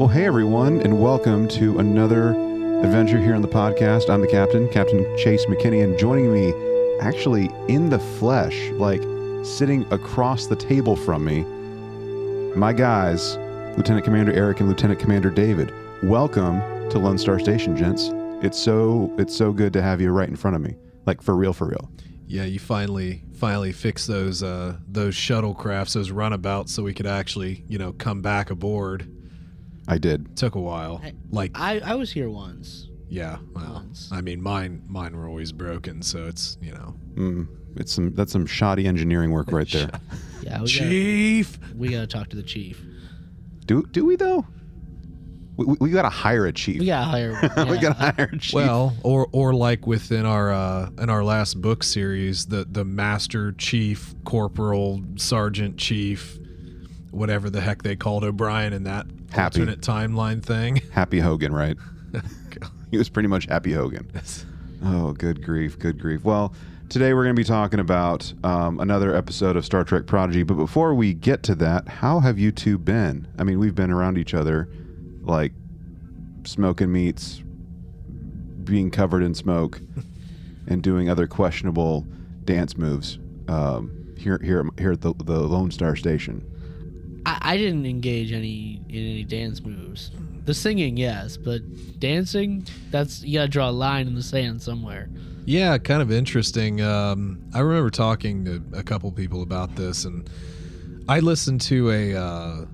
Well, hey everyone, and welcome to another adventure here on the podcast. I'm the captain, Captain Chase McKinney, and joining me, actually in the flesh, like sitting across the table from me, my guys, Lieutenant Commander Eric and Lieutenant Commander David. Welcome to Lone Star Station, gents. It's so it's so good to have you right in front of me, like for real, for real. Yeah, you finally finally fixed those uh, those shuttlecrafts, those runabouts, so we could actually you know come back aboard. I did. Took a while. I- Like I, I was here once. yeah, well, once. I mean mine mine were always broken, so it's you know. Mm, it's some that's some shoddy engineering work right there. Yeah, we gotta, Chief. we gotta talk to the chief. Do do we though? We, we, we got to hire a chief. We gotta hire. we got to hire a chief. Well, or or like within our uh, in our last book series, the the master chief, corporal, sergeant chief, whatever the heck they called O'Brien in that Happy. alternate timeline thing. Happy Hogan, right? he was pretty much Happy Hogan. Oh, good grief, good grief. Well, today we're going to be talking about um, another episode of Star Trek Prodigy. But before we get to that, how have you two been? I mean, we've been around each other, like smoking meats, being covered in smoke, and doing other questionable dance moves um, here, here, here at the, the Lone Star Station. I, I didn't engage any in any dance moves. The singing, yes, but dancing, that's you gotta draw a line in the sand somewhere. Yeah, kind of interesting. Um, I remember talking to a couple people about this, and I listened to a, uh,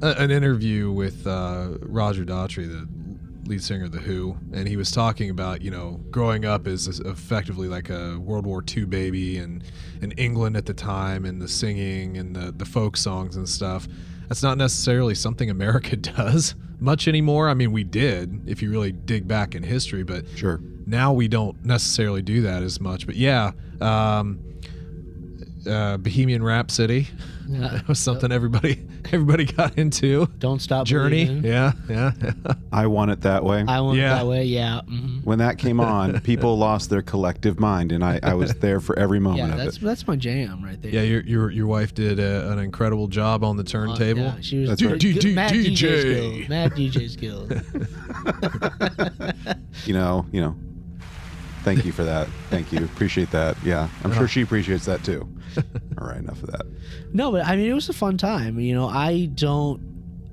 an interview with uh, Roger Daltrey, the lead singer of the Who, and he was talking about you know growing up as effectively like a World War II baby, and in England at the time, and the singing and the the folk songs and stuff. That's not necessarily something America does much anymore. I mean, we did if you really dig back in history, but Sure. now we don't necessarily do that as much but yeah um uh bohemian rhapsody Yeah. that was something everybody everybody got into Don't stop. journey believing. yeah yeah I want it that way. I went Yeah. that way. Yeah. hmm when that came on, people lost their collective mind, and I, I was there for every moment Yeah, of that's it. that's my jam right there. yeah your your, your wife did a, an incredible job on the Uh, turntable yeah, she was That's good- right. good- D- mad DJ. DJ skills. Mad DJ skills. You know, you know. Thank you for that. Thank you. Appreciate that. Yeah, I'm sure she appreciates that too. All right, enough of that. No, but I mean, it was a fun time. You know, I don't,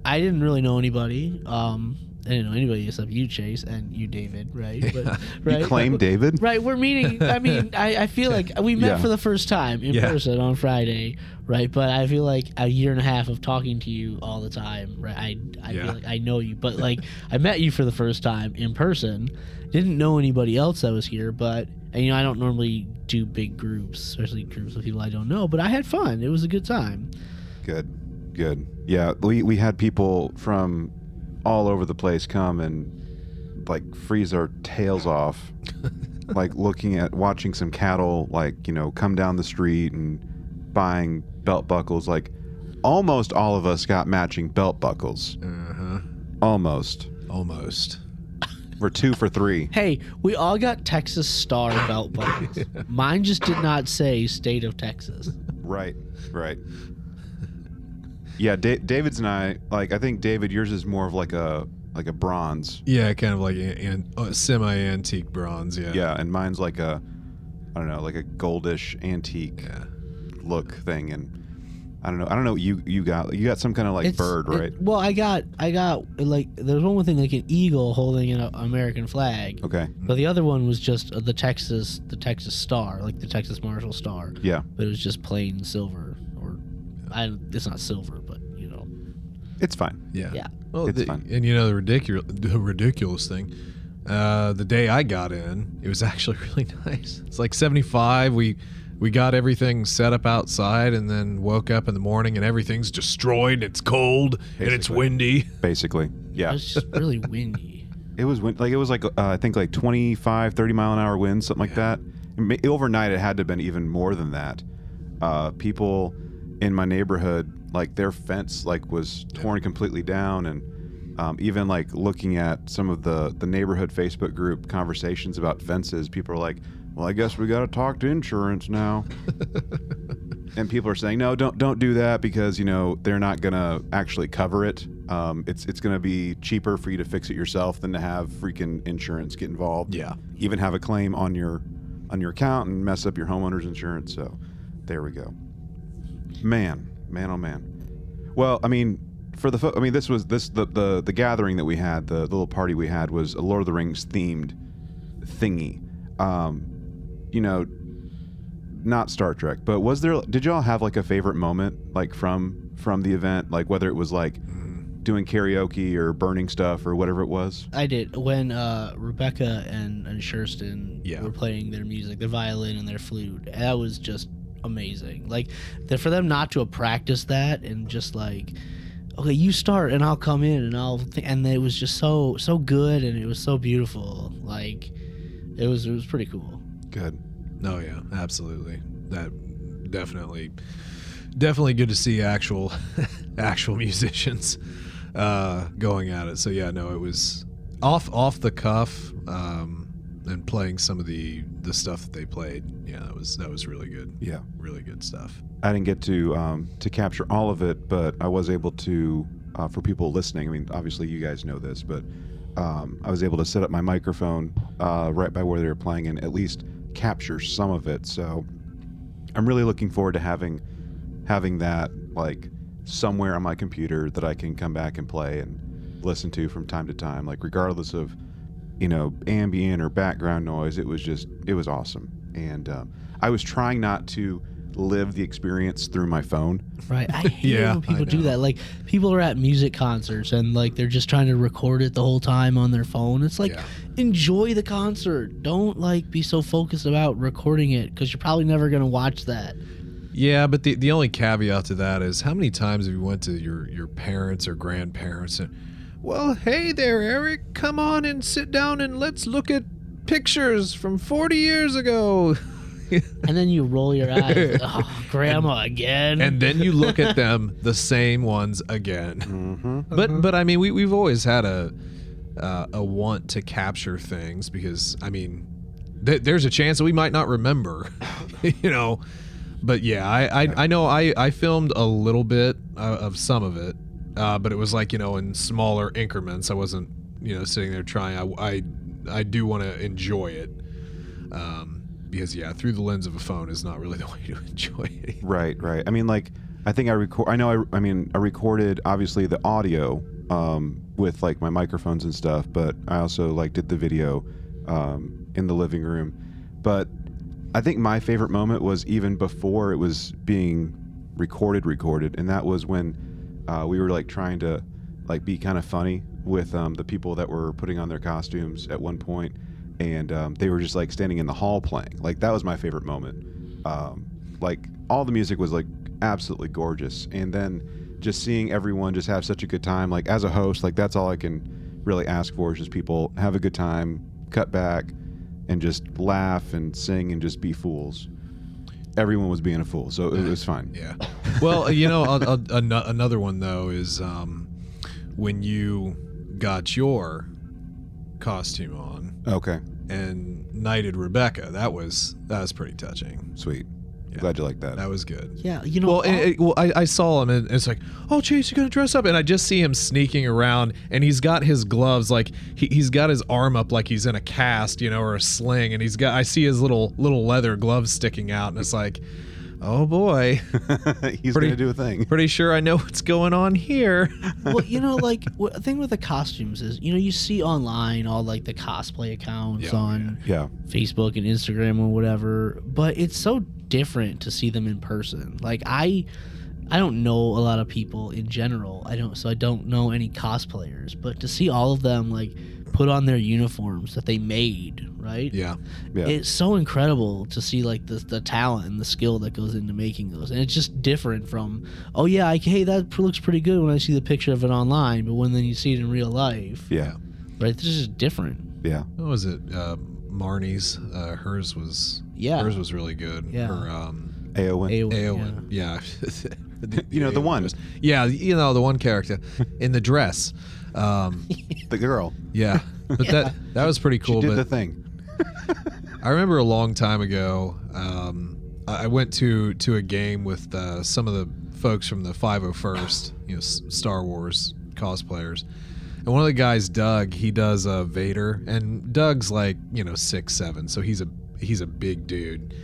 I didn't really know anybody. Um, I didn't know anybody except you, Chase, and you, David, right? But, right. You claim David? Right, we're meeting. I mean, I, I feel like we met Yeah. for the first time in Yeah. person on Friday, right? But I feel like a year and a half of talking to you all the time, right? I, I feel like I know you, but like I met you for the first time in person. Didn't know anybody else that was here, but and you know I don't normally do big groups, especially groups of people I don't know. But I had fun. It was a good time. Good. Good. Yeah, we we had people from all over the place come and like freeze our tails off, like looking at watching some cattle like you know come down the street and buying belt buckles. Like almost all of us got matching belt buckles. uh-huh Almost. almost We're two for three. Hey, we all got Texas Star belt buckles. Mine just did not say State of Texas. Right, right. Yeah, da- David's and I like. I think David, yours is more of like a like a bronze. yeah kind of like an, an, uh, semi-antique bronze yeah Yeah, and mine's like a, I don't know, like a goldish antique yeah look thing, and I don't know. I don't know what you you got. You got some kind of like It's- bird, it- right? well, I got, I got like there's one thing like an eagle holding an American flag, Okay. but the other one was just uh, the Texas, the Texas Star, like the Texas Marshall Star, Yeah, but it was just plain silver, or I, it's not silver, but you know, it's fine. yeah Yeah. well It's the- fine. and you know the ridiculous the ridiculous thing uh the day i got in it was actually really nice it's like 75 we we got everything set up outside and then woke up in the morning and everything's destroyed it's cold and it's Basically. windy Basically, yeah. it's just really windy. It was win- like it was like uh, I think like 25, 30 mile an hour winds, something like that. It ma- Overnight, it had to have been even more than that. Uh, people in my neighborhood, like their fence, like was torn completely down, and um, even like looking at some of the the neighborhood Facebook group conversations about fences, people are like, "Well, I guess we got to talk to insurance now." and people are saying, "No, don't don't do that because you know they're not gonna actually cover it." Um, it's it's going to be cheaper for you to fix it yourself than to have freaking insurance get involved. Yeah. even have a claim on your on your account and mess up your homeowner's insurance. So there we go. Man, man, oh man. Well, I mean, for the fo- I mean, this was this the the the gathering that we had, the, the little party we had was a Lord of the Rings themed thingy. Um, you know, not Star Trek, but was there? Did y'all have like a favorite moment, like from from the event, like whether it was like doing karaoke or burning stuff or whatever it was? I did when uh, Rebecca and, and Shurston Yeah. were playing their music, their violin and their flute. That was just amazing. Like that for them not to have practiced that and just like, okay, you start and I'll come in and I'll th-, and it was just so so good and it was so beautiful. Like it was it was pretty cool. Good. Oh yeah, absolutely. That definitely, definitely good to see actual, actual musicians uh, going at it. So yeah, no, it was off off the cuff um, and playing some of the the stuff that they played. Yeah, that was that was really good. Yeah. Really good stuff. I didn't get to um, to capture all of it, but I was able to. Uh, for people listening, I mean, obviously you guys know this, but um, I was able to set up my microphone uh, right by where they were playing and at least capture some of it. So I'm really looking forward to having having that like somewhere on my computer that I can come back and play and listen to from time to time, like regardless of you know ambient or background noise. It was just it was awesome, and um, I was trying not to live the experience through my phone. Right. I hate Yeah, when people do that. Like people are at music concerts and like they're just trying to record it the whole time on their phone. It's like Yeah. enjoy the concert. Don't like be so focused about recording it because you're probably never gonna watch that. Yeah, but the the only caveat to that is how many times have you went to your your parents or grandparents and well, hey there, Eric, come on and sit down and let's look at pictures from 40 years ago. And then you roll your eyes. oh, grandma again. and then you look at them the same ones again. Mm-hmm. But but I mean, we we've always had a uh, a want to capture things because I mean, th- there's a chance that we might not remember, you know. But yeah, I I, I know I I filmed a little bit uh, of some of it, uh, but it was like you know in smaller increments. I wasn't you know sitting there trying. I I, I do want to enjoy it. Um, because yeah, through the lens of a phone is not really the way to enjoy it. Right, right. I mean, like, I think I record. I know. I, I mean, I recorded obviously the audio um, with like my microphones and stuff, but I also like did the video um, in the living room. But I think my favorite moment was even before it was being recorded, recorded, and that was when uh, we were like trying to like be kind of funny with um, the people that were putting on their costumes at one point, and um, they were just like standing in the hall playing. Like that was my favorite moment. Um, like all the music was like absolutely gorgeous, and then just seeing everyone just have such a good time. Like as a host, like that's all I can really ask for is just people have a good time, cut back, and just laugh and sing and just be fools. Everyone was being a fool, so it was fine. Yeah. Well, you know, a, a, ano- another one though is um, when you got your costume on Okay, and knighted Rebecca. That was that was pretty touching. sweet. Yeah. Glad you like that. That was good. yeah, you know. Well, all- it, it- well, I, I saw him and it's like, oh, Chase, you're gonna dress up, and I just see him sneaking around, and he's got his gloves like he, he's got his arm up like he's in a cast, you know, or a sling, and he's got I see his little little leather gloves sticking out, and it's like, oh boy, He's Pretty- gonna do a thing. pretty sure I know what's going on here. well, you know, like what, the thing with the costumes is, you know, you see online all like the cosplay accounts Yeah, on Yeah, Facebook and Instagram or whatever, but it's so different to see them in person. Like I I don't know a lot of people in general. I don't so I don't know any cosplayers, but to see all of them like put on their uniforms that they made, right? Yeah. yeah. It's so incredible to see like the the talent and the skill that goes into making those, and it's just different from oh yeah, I, hey that looks pretty good when I see the picture of it online, but when then you see it in real life, yeah, right? This is different. yeah. What was it? Uh, Marnie's. Uh, hers was. Yeah. Hers was really good. Yeah. Her um, Aowen. Eowyn, Eowyn. Yeah. You know, the one. was- yeah, you know the one character in the dress. Um, the girl. yeah, but that that was pretty cool. she did but the thing. I remember a long time ago, um, I went to to a game with uh, some of the folks from the 501st, you know, S- Star Wars cosplayers. And one of the guys, Doug, he does uh, Vader, and Doug's like you know six seven, so he's a he's a big dude,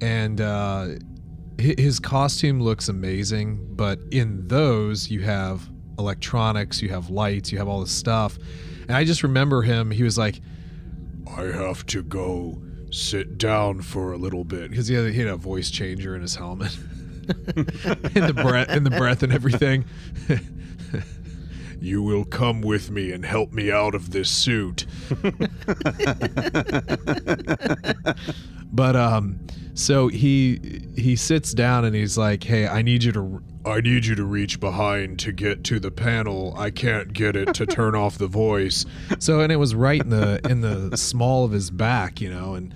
and uh, his costume looks amazing. But in those, you have electronics, you have lights, you have all this stuff, and I just remember him. He was like, "I have to go sit down for a little bit," because he had, he had a voice changer in his helmet, in the breath, in the breath, and everything. You will come with me and help me out of this suit. but um so he he sits down and he's like, "Hey, I need you to I need you to reach behind to get to the panel. I can't get it to turn off the voice." So and it was right in the in the small of his back, you know, and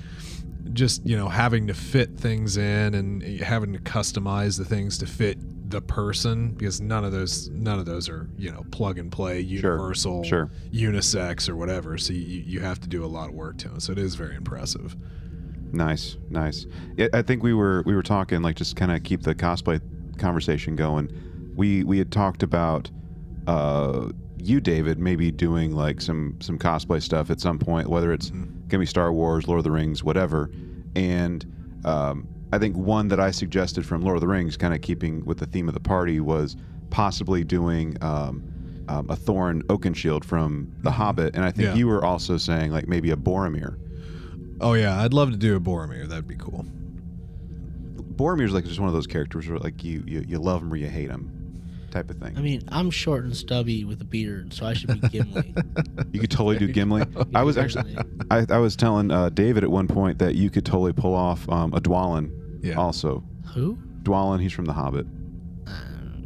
just, you know, having to fit things in and having to customize the things to fit the person because none of those none of those are you know plug and play universal sure. unisex or whatever so you, you have to do a lot of work to it so it is very impressive Nice, nice. I think we were we were talking like just kind of keep the cosplay conversation going. We we had talked about uh, you, David, maybe doing like some some cosplay stuff at some point, whether it's gonna be Star Wars, Lord of the Rings, whatever. And um, I think one that I suggested from Lord of the Rings, kind of keeping with the theme of the party, was possibly doing. Um, um, a Thorin Oakenshield from The Hobbit, and I think Yeah. you were also saying like maybe a Boromir. oh yeah i'd love to do a boromir that'd be cool Boromir's like just one of those characters where like you you, you love him or you hate him, type of thing. I mean, I'm short and stubby with a beard, so I should be Gimli. you could totally do Gimli. I was actually I, I was telling uh, David at one point that you could totally pull off um, a Dwalin. Yeah. Also, Who? Dwalin, he's from The Hobbit,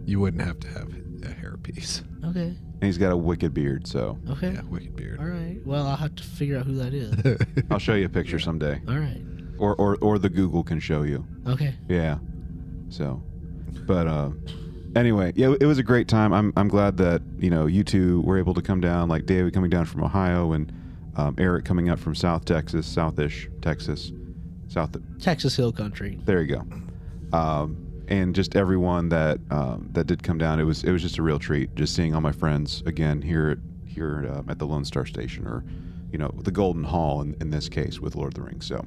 you wouldn't have to have a hairpiece Okay. and he's got a wicked beard. So Okay. yeah wicked beard All right. Well, I'll have to figure out who that is. I'll show you a picture someday, All right. Or or or the Google can show you. Okay. Yeah. So, but uh, anyway, yeah, it was a great time. I'm I'm glad that you know you two were able to come down, like David coming down from Ohio and um, Eric coming up from South Texas, Southish Texas, South. Texas Hill Country. There you go. Um, and just everyone that um, that did come down, it was it was just a real treat. Just seeing all my friends again here at here uh, at the Lone Star Station, or you know the Golden Hall in, in this case with Lord of the Rings. So,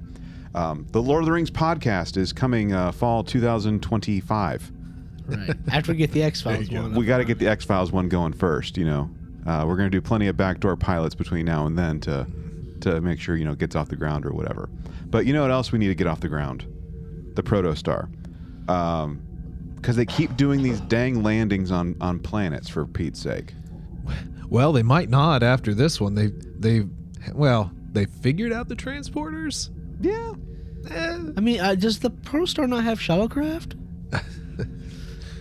um, the Lord of the Rings podcast is coming uh, fall 2025. Right. After we get the X Files There go. one. We got to get the X Files one going first. You know, uh, we're going to do plenty of backdoor pilots between now and then to to make sure you know it gets off the ground or whatever. But you know what else we need to get off the ground? The Protostar, because they keep doing these dang landings on on planets for Pete's sake. well they might not after this one they they well they figured out the transporters Yeah. Eh, I mean, uh, does the Protostar not have shuttlecraft?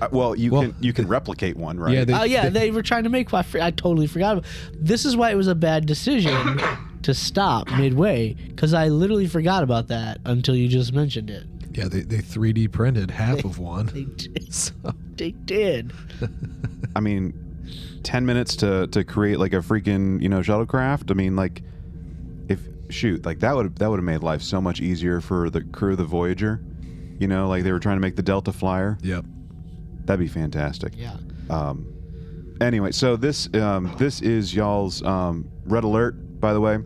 Uh, well, you Well- can you can replicate one, right? Yeah, they- Oh yeah, they were trying to make. I, fr- I totally forgot. This is why it was a bad decision to stop midway because I literally forgot about that until you just mentioned it. yeah they, they 3d printed half of They one did. so, They did. I mean, ten minutes to to create like a freaking you know shuttlecraft. I mean, like if shoot like that would that would have made life so much easier for the crew of the Voyager. You know, like they were trying to make the Delta Flyer. yep That'd be fantastic. Yeah. Um, anyway, so this um, this is y'all's um, red alert, by the way,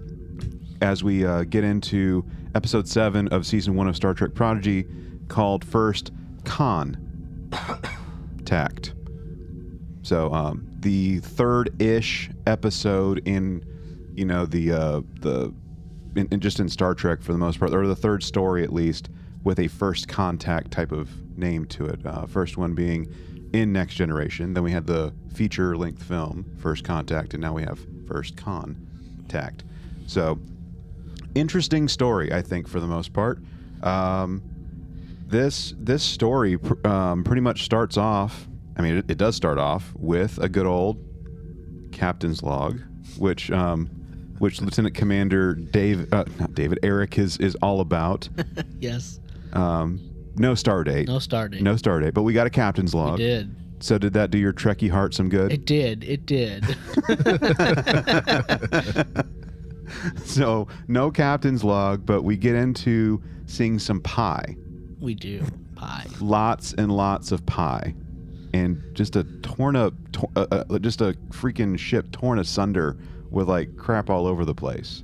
as we uh, get into episode seven of season one of Star Trek Prodigy, called First Con Tact. So um, the third-ish episode in, you know, the uh, the in, in just in Star Trek for the most part, or the third story at least, with a first contact type of name to it. Uh, first one being in Next Generation. Then we had the feature length film, First Contact, and now we have First Contact. So, interesting story, I think, for the most part. Um, this this story pr- um, pretty much starts off. I mean, it, it does start off with a good old captain's log, which um, which Lieutenant Commander Dave, uh, not David, Eric is is all about. Yes. Um, no star date, No star date. no star date, but we got a captain's We log. did. So did that do your Trekkie heart some good? It did. It did. so no captain's log, but we get into seeing some pie, we do. Pie. lots and lots of pie. and just a torn up, tor- uh, uh, just a freaking ship torn asunder with like crap all over the place.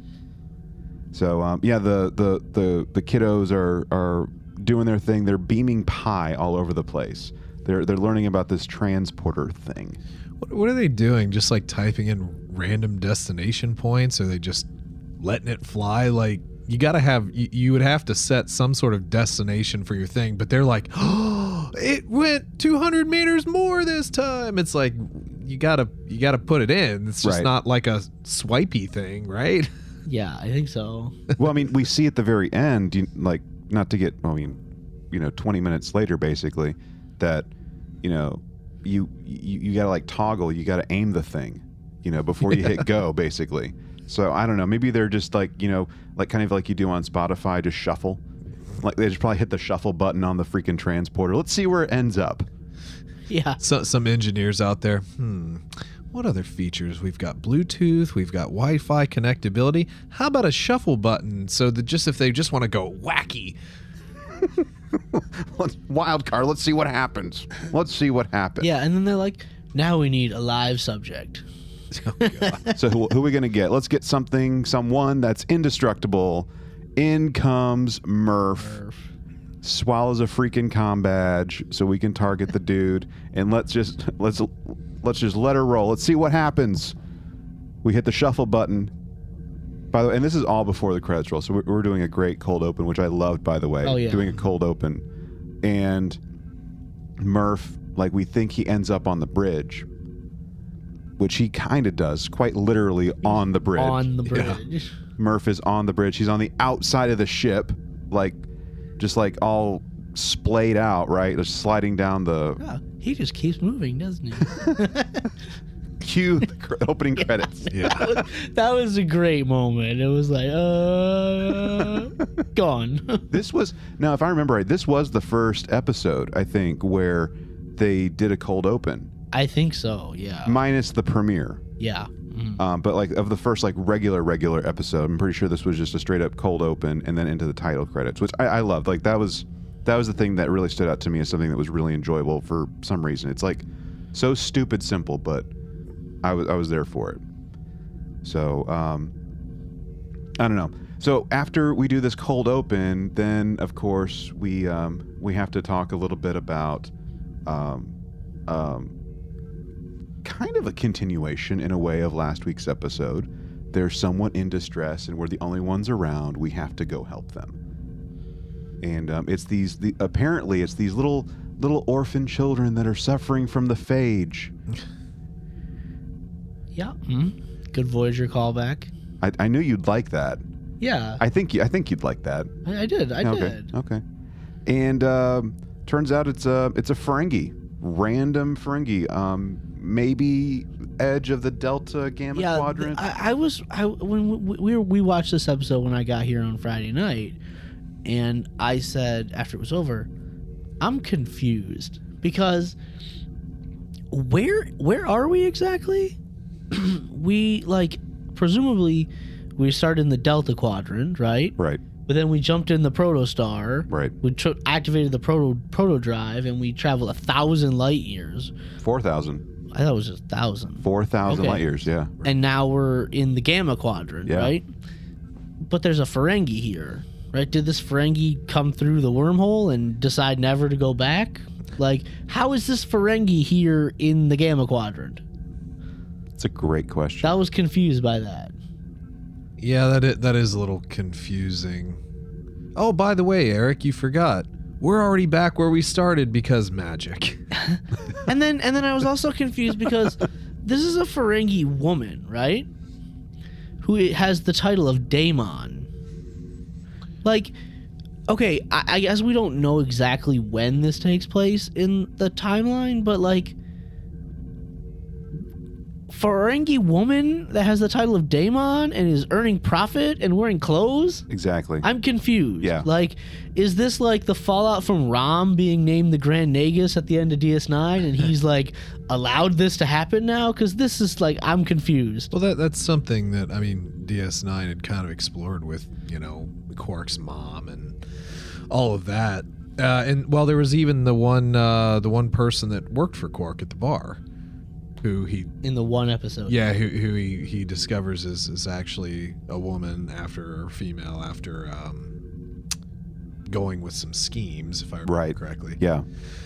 So um, yeah, the, the the the kiddos are are doing their thing. They're beaming pie all over the place. They're they're learning about this transporter thing. What, what are they doing? Just like typing in random destination points? Are they just letting it fly? Like you got to have you, you would have to set some sort of destination for your thing, but they're like, oh, it went 200 meters more this time. It's like you gotta you gotta put it in. It's just Right. not like a swipey thing, right? Yeah, I think so. well, I mean, we see at the very end, you, like, not to get, I mean, you know, 20 minutes later, basically, that, you know, you you, you got to like toggle, you got to aim the thing, you know, before you hit go, basically. So I don't know. Maybe they're just like, you know, like kind of like you do on Spotify, just shuffle. Like they just probably hit the shuffle button on the freaking transporter. Let's see where it ends up. Yeah. So, some engineers out there, hmm, what other features? We've got Bluetooth, we've got Wi Fi connectability. How about a shuffle button so that just if they just want to go wacky, wild card. Let's see what happens. Let's see what happens. Yeah, and then they're like, now we need a live subject. So who, who are we gonna get? Let's get something, someone that's indestructible. In comes Murph, swallows a freaking com badge, so we can target the dude, and let's just let's let's just let her roll. Let's see what happens. We hit the shuffle button. By the way, and this is all before the credits roll, so we're, we're doing a great cold open, which I loved. By the way, Oh, yeah. doing a cold open, and Murph, like we think he ends up on the bridge, which he kind of does, quite literally on the bridge. On the Yeah. bridge. Murph is on the bridge. He's on the outside of the ship, like just like all splayed out, right? Just sliding down the Yeah, he just keeps moving, doesn't he? cue the cr- opening credits. yeah. that, was, that was a great moment. It was like, uh, gone. This was now, if I remember right, this was the first episode I think where they did a cold open, I think so. Yeah. minus the premiere. Yeah. Mhm. Um, but like of the first like regular regular episode, I'm pretty sure this was just a straight up cold open and then into the title credits, which I, I loved. Like that was that was the thing that really stood out to me as something that was really enjoyable for some reason. It's like so stupid simple, but I was I was there for it. So um, I don't know. So after we do this cold open, then of course we um, we have to talk a little bit about um, um, kind of a continuation in a way of last week's episode. They're somewhat in distress, and we're the only ones around. We have to go help them. And um, it's these the, apparently it's these little little orphan children that are suffering from the phage. Yeah. Mhm. Good Voyager callback. I, I knew you'd like that. Yeah. I think you, I think you'd like that. I, I did. I okay. did. Okay. And um, turns out it's a it's a Ferengi, random Ferengi. Um, maybe edge of the Delta Gamma yeah, Quadrant. I, I was I when we, we were, we watched this episode when I got here on Friday night, and I said after it was over, I'm confused because where where are we exactly? we like presumably we started in the Delta Quadrant, right? right. But then we jumped in the Protostar. Right. We tr- activated the proto proto drive and we traveled a thousand light years. Four thousand. I thought it was just a thousand. Four thousand Okay. light years. Yeah. and now we're in the gamma quadrant, Yeah. right? But there's a Ferengi here, right? Did this Ferengi come through the wormhole and decide never to go back? Like, how is this Ferengi here in the gamma quadrant? It's a great question. I was confused by that. Yeah, that is, that is a little confusing. Oh, by the way, Eric, you forgot. We're already back where we started because magic. And then, and then I was also confused because this is a Ferengi woman, right? Who has the title of DaiMon. Like, okay, I, I guess we don't know exactly when this takes place in the timeline, but like, Ferengi woman that has the title of DaiMon and is earning profit and wearing clothes. exactly. I'm confused. Yeah. Like, is this like the fallout from Rom being named the Grand Nagus at the end of DS9 and he's like allowed this to happen now? Because this is like, I'm confused. Well, that that's something that I mean, DS9 had kind of explored with you know Quark's mom and all of that. Uh, and well, there was even the one uh, the one person that worked for Quark at the bar, who he in the one episode. yeah who, who he, he discovers is, is actually a woman after or female after um, going with some schemes if I remember Right. correctly. Yeah,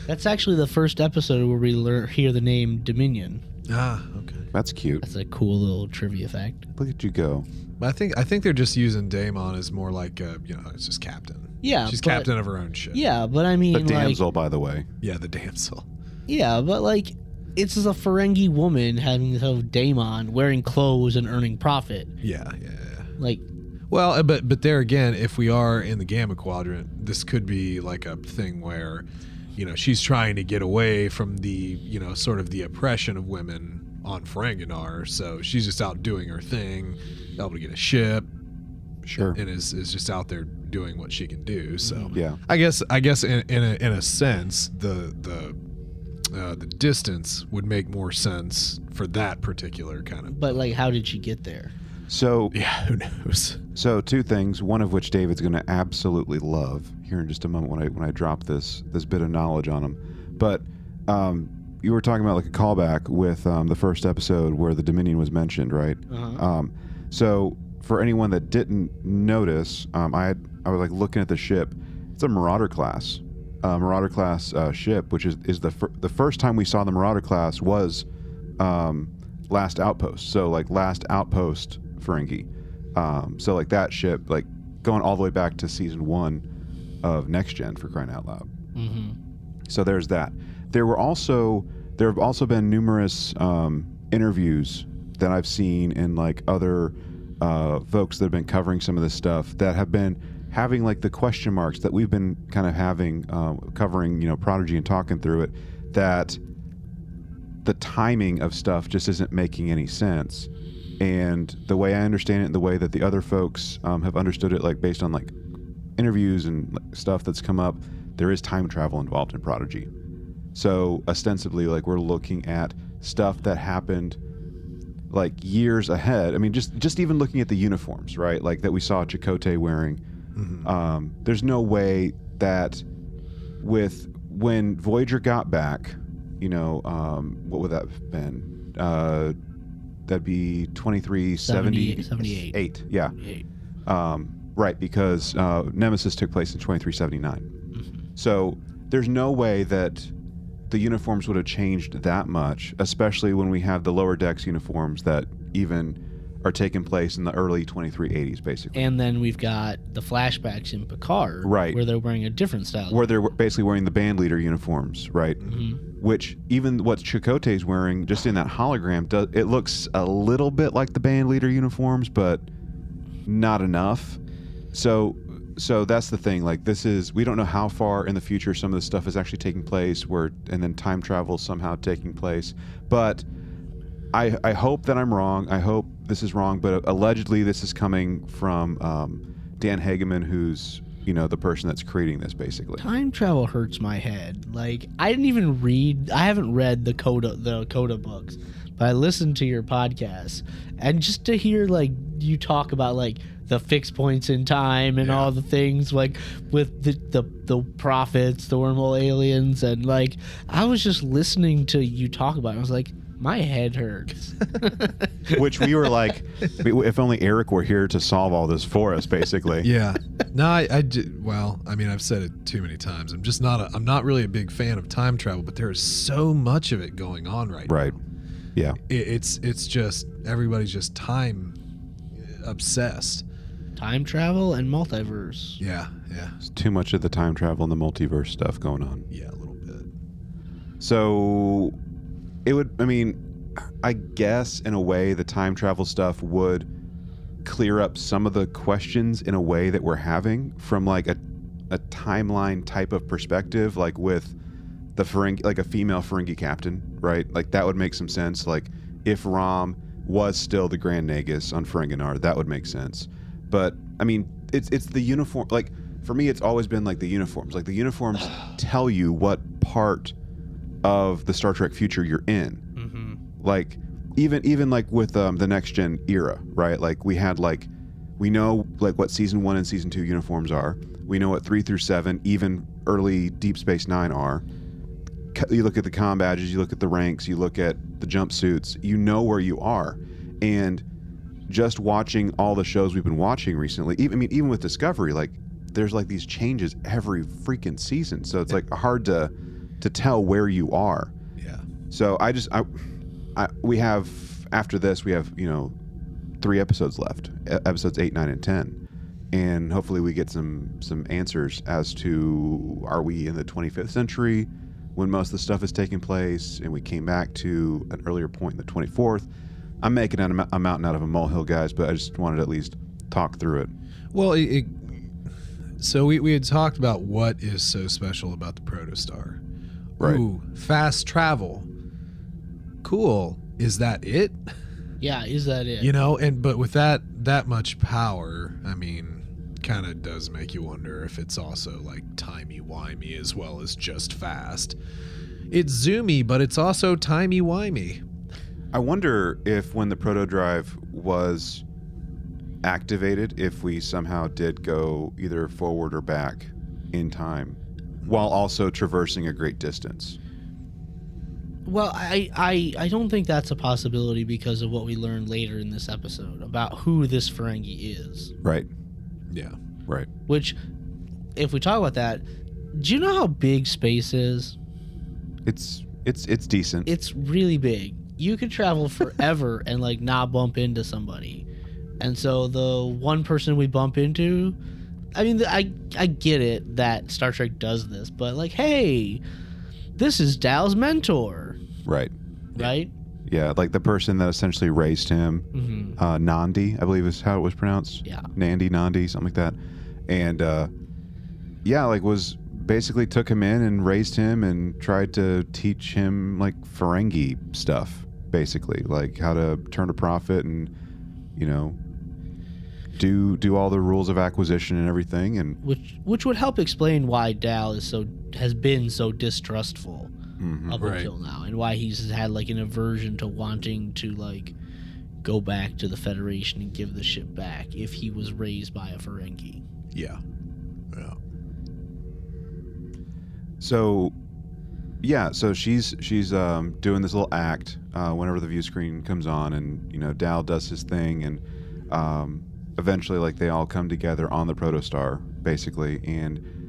That's actually the first episode where we learn hear the name Dominion. Ah, okay. that's cute. That's a cool little trivia fact. Look at you go. But I think I think they're just using DaiMon as more like uh, you know it's just captain. Yeah, she's but- captain of her own ship. Yeah, but I mean, The like, damsel, by the way. yeah, the damsel. yeah, but like, it's just a Ferengi woman having this whole DaiMon wearing clothes and earning profit. Yeah, yeah. yeah. Like, Well, uh, but but there again, if we are in the gamma quadrant, this could be like a thing where, you know, she's trying to get away from the you know sort of the oppression of women on Ferenginar. So she's just out doing her thing, able to get a ship, Sure. and is is just out there doing what she can do. So Yeah. I guess I guess in in a, in a sense the the uh, the distance would make more sense for that particular kind of. but like, how did she get there? So, Yeah, who knows? so two things. One of which David's going to absolutely love here in just a moment when I when I drop this this bit of knowledge on him. But um, you were talking about like a callback with um, the first episode where the Dominion was mentioned, right? Uh-huh. Um, so for anyone that didn't notice, um, I had, I was like looking at the ship. It's a Marauder class, uh, Marauder class uh, ship, which is is the fir- the first time we saw the Marauder class was um, Last Outpost. So like Last Outpost Ferengi. Um, so like that ship, like going all the way back to season one of Next Gen for crying out loud. Mm-hmm. So there's that. There were also there have also been numerous um, interviews that I've seen in like other uh, folks that have been covering some of this stuff that have been having like the question marks that we've been kind of having uh, covering you know Prodigy and talking through it that the timing of stuff just isn't making any sense. And the way I understand it, and the way that the other folks um, have understood it, like based on like interviews and like, stuff that's come up, there is time travel involved in Prodigy. So ostensibly, like we're looking at stuff that happened like years ahead. I mean, just just even looking at the uniforms, right? Like that we saw Chakotay wearing. Um, there's no way that with when Voyager got back, you know, um, what would that have been? Uh, that'd be 2378. 78. Eight, yeah. Yeah. Um, right, because uh, Nemesis took place in 2379. So there's no way that the uniforms would have changed that much, especially when we have the lower decks uniforms that even are taking place in the early 2380s, basically. And then we've got the flashbacks in Picard, Right. where they're wearing a different style. where they're basically wearing the band leader uniforms, right? Mm-hmm. Which even what Chakotay's wearing, just in that hologram, does it looks a little bit like the band leader uniforms, but not enough. So, so that's the thing. Like this is, we don't know how far in the future some of this stuff is actually taking place, where and then time travel somehow taking place. But I, I hope that I'm wrong. I hope this is wrong, but allegedly this is coming from um, Dan Hageman, who's you know the person that's creating this, basically. Time travel hurts my head. Like I didn't even read. I haven't read the Coda the Coda books, but I listened to your podcast, and just to hear like you talk about like the fixed points in time and all the things like with the, the the prophets, the wormhole aliens, and like I was just listening to you talk about. it. I was like, my head hurts. Which we were like, if only Eric were here to solve all this for us, basically. Yeah. No, I, I did. Well, I mean, I've said it too many times. I'm just not. A, I'm not really a big fan of time travel, but there is so much of it going on right Right. now. Yeah. It, it's it's just everybody's just time uh, obsessed. time travel and multiverse. Yeah. Yeah. There's too much of the time travel and the multiverse stuff going on. Yeah. A little bit. So it would, I mean, I guess in a way the time travel stuff would clear up some of the questions in a way that we're having from like a, a timeline type of perspective, like with the Ferengi, like a female Ferengi captain, right? Like that would make some sense. Like if Rom was still the Grand Nagus on Ferenginar, that would make sense. But I mean, it's it's the uniform. Like for me, it's always been like the uniforms. Like the uniforms tell you what part of the Star Trek future you're in. Mm-hmm. Like even even like with um, the next gen era, right? Like we had like We know like what season one and season two uniforms are. We know what three through seven, even early Deep Space Nine are. You look at the com badges, you look at the ranks, you look at the jumpsuits. You know where you are, and just watching all the shows we've been watching recently. Even I mean, even with Discovery, like there's like these changes every freaking season. So it's like hard to to tell where you are. Yeah. So I just I, I we have after this we have you know three episodes left, episodes eight, nine, and ten, and hopefully we get some some answers as to are we in the 25th century when most of the stuff is taking place, and we came back to an earlier point in the 24th. I'm making a mountain out of a molehill, guys, but I just wanted to at least talk through it. Well, it, it, so we, we had talked about what is so special about the Protostar. Right. Ooh, fast travel. Cool. Is that it? Yeah, is that it? You know, and but with that that much power, I mean, kind of does make you wonder if it's also like timey wimey as well as just fast. It's zoomy, but it's also timey wimey. I wonder if when the proto drive was activated, if we somehow did go either forward or back in time, while also traversing a great distance. Well, I, I I don't think that's a possibility because of what we learned later in this episode about who this Ferengi is. Right. Yeah. Right. Which, if we talk about that, do you know how big space is? It's it's it's decent. It's really big. You could travel forever and like not bump into somebody. And so the one person we bump into, I mean, I I get it that Star Trek does this, but like, hey, this is Dal's mentor, right. right? Yeah, like the person that essentially raised him, hmm uh, Nandi, I believe is how it was pronounced. Yeah. Nandi, Nandi, something like that. And uh, yeah, like was basically took him in and raised him and tried to teach him like Ferengi stuff, basically, like how to turn a profit and you know do do all the rules of acquisition and everything. And Which which would help explain why Dal is so has been so distrustful mhm. up Right. until now, and why he's had like an aversion to wanting to like go back to the Federation and give the ship back if he was raised by a Ferengi. Yeah. Yeah. So, yeah, so she's she's um, doing this little act uh, whenever the view screen comes on, and you know Dal does his thing, and um, eventually, like they all come together on the protostar, basically, and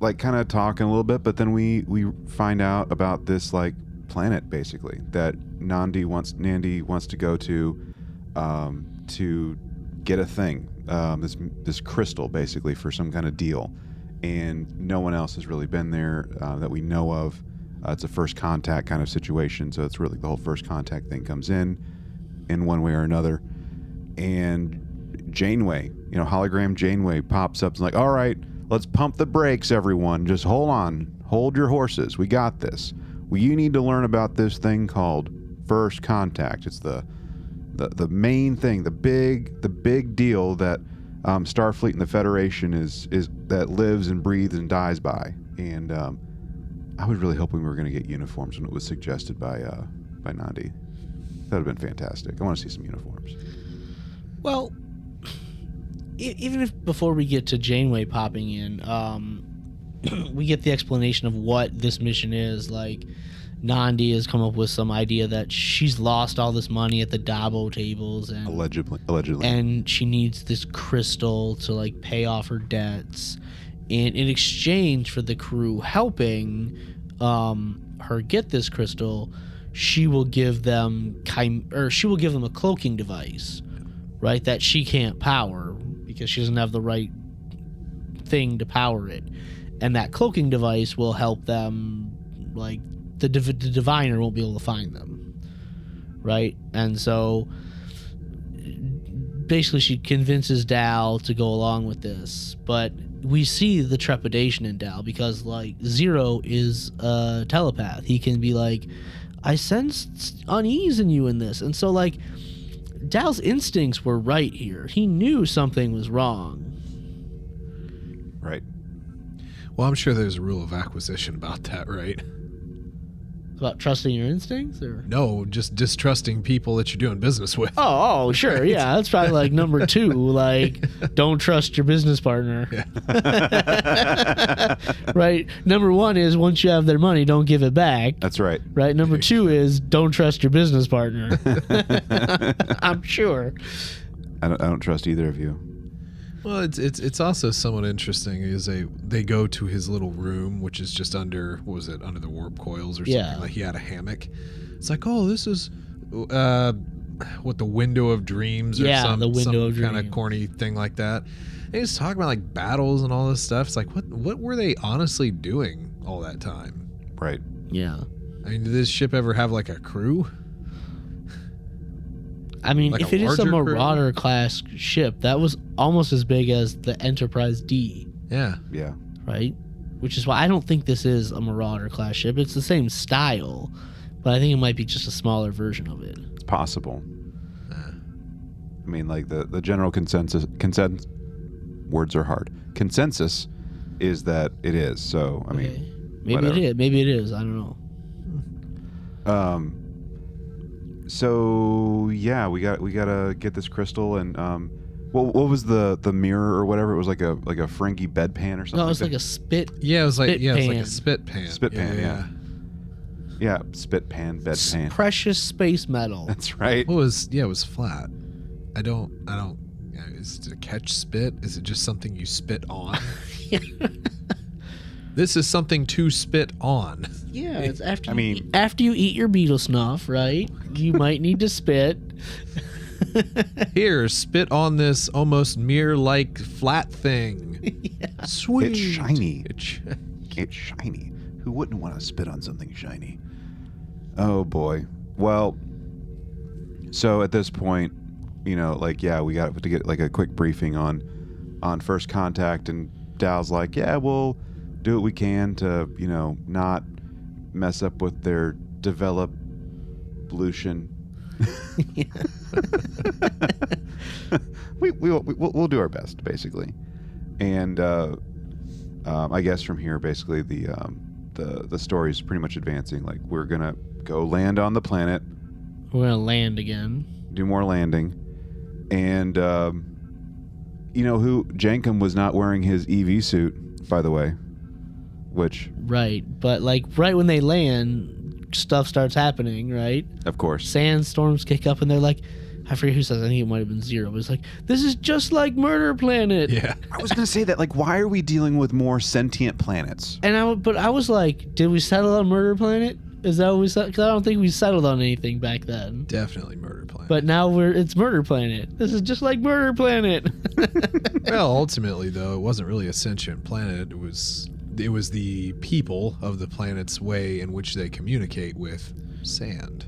like kind of talking a little bit, but then we we find out about this like planet basically that Nandi wants Nandi wants to go to um, to get a thing, um, this this crystal basically for some kind of deal, and no one else has really been there uh, that we know of. Uh, it's a first contact kind of situation, so it's really the whole first contact thing comes in, in one way or another, and Janeway, you know, hologram Janeway pops up and like, all right, let's pump the brakes, everyone. Just hold on, hold your horses. We got this. Well, you need to learn about this thing called first contact. It's the the, the main thing, the big the big deal that um, Starfleet and the Federation is is that lives and breathes and dies by. And um, I was really hoping we were going to get uniforms when it was suggested by uh, by Nandi. That would have been fantastic. I want to see some uniforms. Well, even if before we get to Janeway popping in, um, we get the explanation of what this mission is. Like, Nandi has come up with some idea that she's lost all this money at the Dabo tables, and Allegedly, allegedly. and she needs this crystal to like pay off her debts. And in exchange for the crew helping um, her get this crystal, she will give them chim- or she will give them a cloaking device, right? That she can't power because she doesn't have the right thing to power it, and that cloaking device will help them. Like the, div- the diviner won't be able to find them, right? And so basically she convinces Dal to go along with this, but we see the trepidation in Dal because like Zero is a telepath. He can be like, I sense unease in you in this, and so like Dal's instincts were right here. He knew something was wrong. right. Well, I'm sure there's a rule of acquisition about that, right? About trusting your instincts, or No, just distrusting people that you're doing business with. oh, oh, sure, yeah, that's probably like number two. Like, don't trust your business partner. right. Number one is once you have their money, don't give it back. That's right. Right. Number two is don't trust your business partner. I'm sure. I don't, I don't trust either of you. Well, it's it's it's also somewhat interesting. Is they they go to his little room, which is just under what was it under the warp coils or something? Yeah. Like he had a hammock. It's like, oh, this is uh, what the window of dreams or Yeah, some, the window of kind of corny thing like that. And he's talking about like battles and all this stuff. It's like, what what were they honestly doing all that time? Right. Yeah. I mean, did this ship ever have like a crew? I mean, Like if it is a larger crew? Marauder class ship, that was almost as big as the Enterprise D, Yeah. Yeah. right? Which is why I don't think this is a Marauder class ship. It's the same style, but I think it might be just a smaller version of it. It's possible. Uh, I mean, like the, the general consensus consensus words are hard. Consensus is that it is. So I mean, maybe whatever. it is. Maybe it is. I don't know. um, so yeah, we got we gotta get this crystal and um, what what was the the mirror or whatever? It was like a like a Frankie bedpan or something. No, it's like like a spit. yeah, it was like Spit yeah, it's like a spit pan. spit pan. Yeah, yeah, spit pan, bed s- pan. Precious space metal. That's right. It was yeah, it was flat. I don't I don't yeah, is it a catch spit? Is it just something you spit on? this is something to spit on. yeah, it's after. I you mean- eat- after you eat your beetle snuff, right? You might need to spit. Here, spit on this almost mirror like flat thing. Sweet. It's shiny. It's sh- It's shiny. Who wouldn't want to spit on something shiny? Oh boy. Well, so at this point, you know, like yeah, we got to get like a quick briefing on on first contact, and Dal's like, yeah, we'll do what we can to you know not mess up with their developlution. we, we, we'll, we'll do our best, basically. And uh, um, I guess from here, basically, the um, the the story is pretty much advancing. Like we're gonna go land on the planet, We're gonna land again. do more landing, and um, you know who Jankom was not wearing his EV suit, by the way, which Right, but like right when they land, stuff starts happening. Right, of course, sandstorms kick up, and they're like, I forget who says. I think it might have been Zero, but it's like this is just like Murder Planet. yeah. I was gonna say that. Like, why are we dealing with more sentient planets? And I, but I was like, did we settle on Murder Planet? Is that what we settled? Because I don't think we settled on anything back then. Definitely murder Planet. But now we're it's Murder Planet. This is just like Murder Planet. well, ultimately though, it wasn't really a sentient planet. It was it was the people of the planet's way in which they communicate with sand.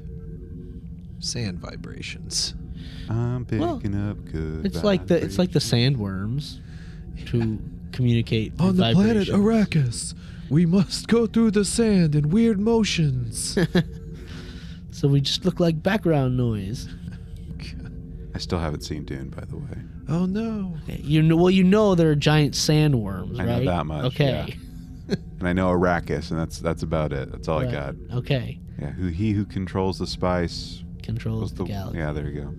Sand vibrations. I'm picking Well, up good. it's like the it's like the sandworms to communicate On the planet vibration. Arrakis, we must go through the sand in weird motions. So we just look like background noise. I still haven't seen Dune, by the way. oh no. You know, well, you know there are giant sandworms, I know that much, Okay. And I know Arrakis, and that's that's about it. That's all I got. Okay. Yeah, who he who controls the spice. Controls was the, galaxy. Yeah, there you go.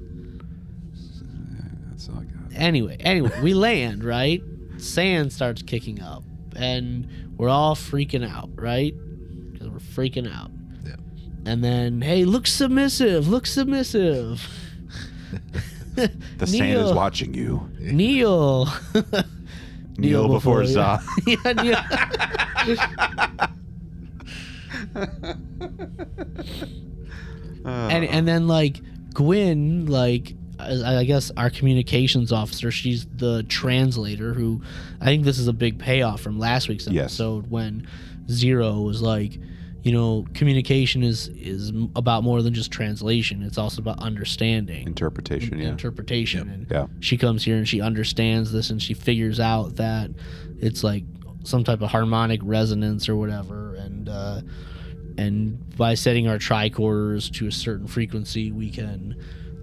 That's all I got. Anyway, anyway, we land, right? Sand starts kicking up, and we're all freaking out, right? Because we're freaking out. Yeah. And then, hey, look submissive, look submissive. The sand is watching you. Kneel. Kneel before you. Zod. yeah, kneel. Uh, and and then like Gwyn, like I guess our communications officer, she's the translator who I think this is a big payoff from last week's Yes. episode when Zero was like, you know, communication is is about more than just translation. It's also about understanding. interpretation. Yeah. interpretation and Yeah. she comes here and she understands this and she figures out that it's like some type of harmonic resonance or whatever and uh and by setting our tricorders to a certain frequency we can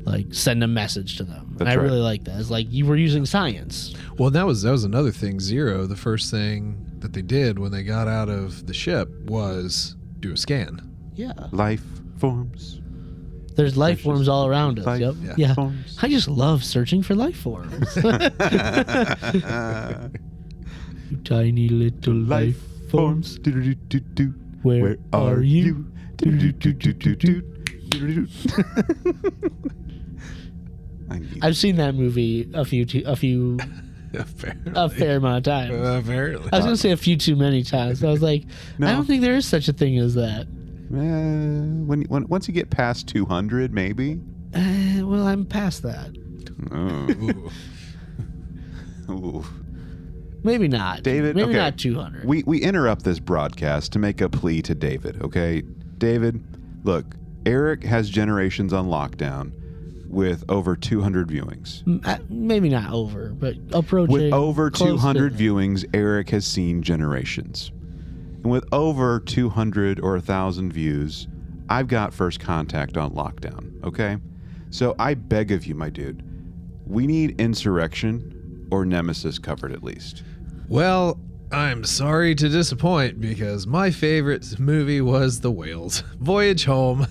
like send a message to them That's and i right. really like that it's like you were using science Well, that was that was another thing. Zero. The first thing that they did when they got out of the ship was do a scan. Yeah. Life forms. There's life Precious forms all around us. life Yep. Yeah. Yeah. forms. I just love searching for life forms. tiny little life, forms. Where, are, you? Need I've seen that movie a few too, a few Apparently. a fair amount of times. Apparently. I was gonna say a few too many times. I was like, No. I don't think there is such a thing as that. Uh, when, when once you get past 200 maybe Uh, well, I'm past that. oh. Ooh. Ooh. Maybe not. David, Maybe okay. not 200. we we interrupt this broadcast to make a plea to david okay david look eric has generations on lockdown with over 200 viewings uh, maybe not over, but approaching. with over 200 viewings eric has seen generations and with over 200 or 1000 views i've got first contact on lockdown okay so i beg of you my dude we need insurrection or nemesis covered at least Well, I'm sorry to disappoint because my favorite movie was The Whales. Voyage Home.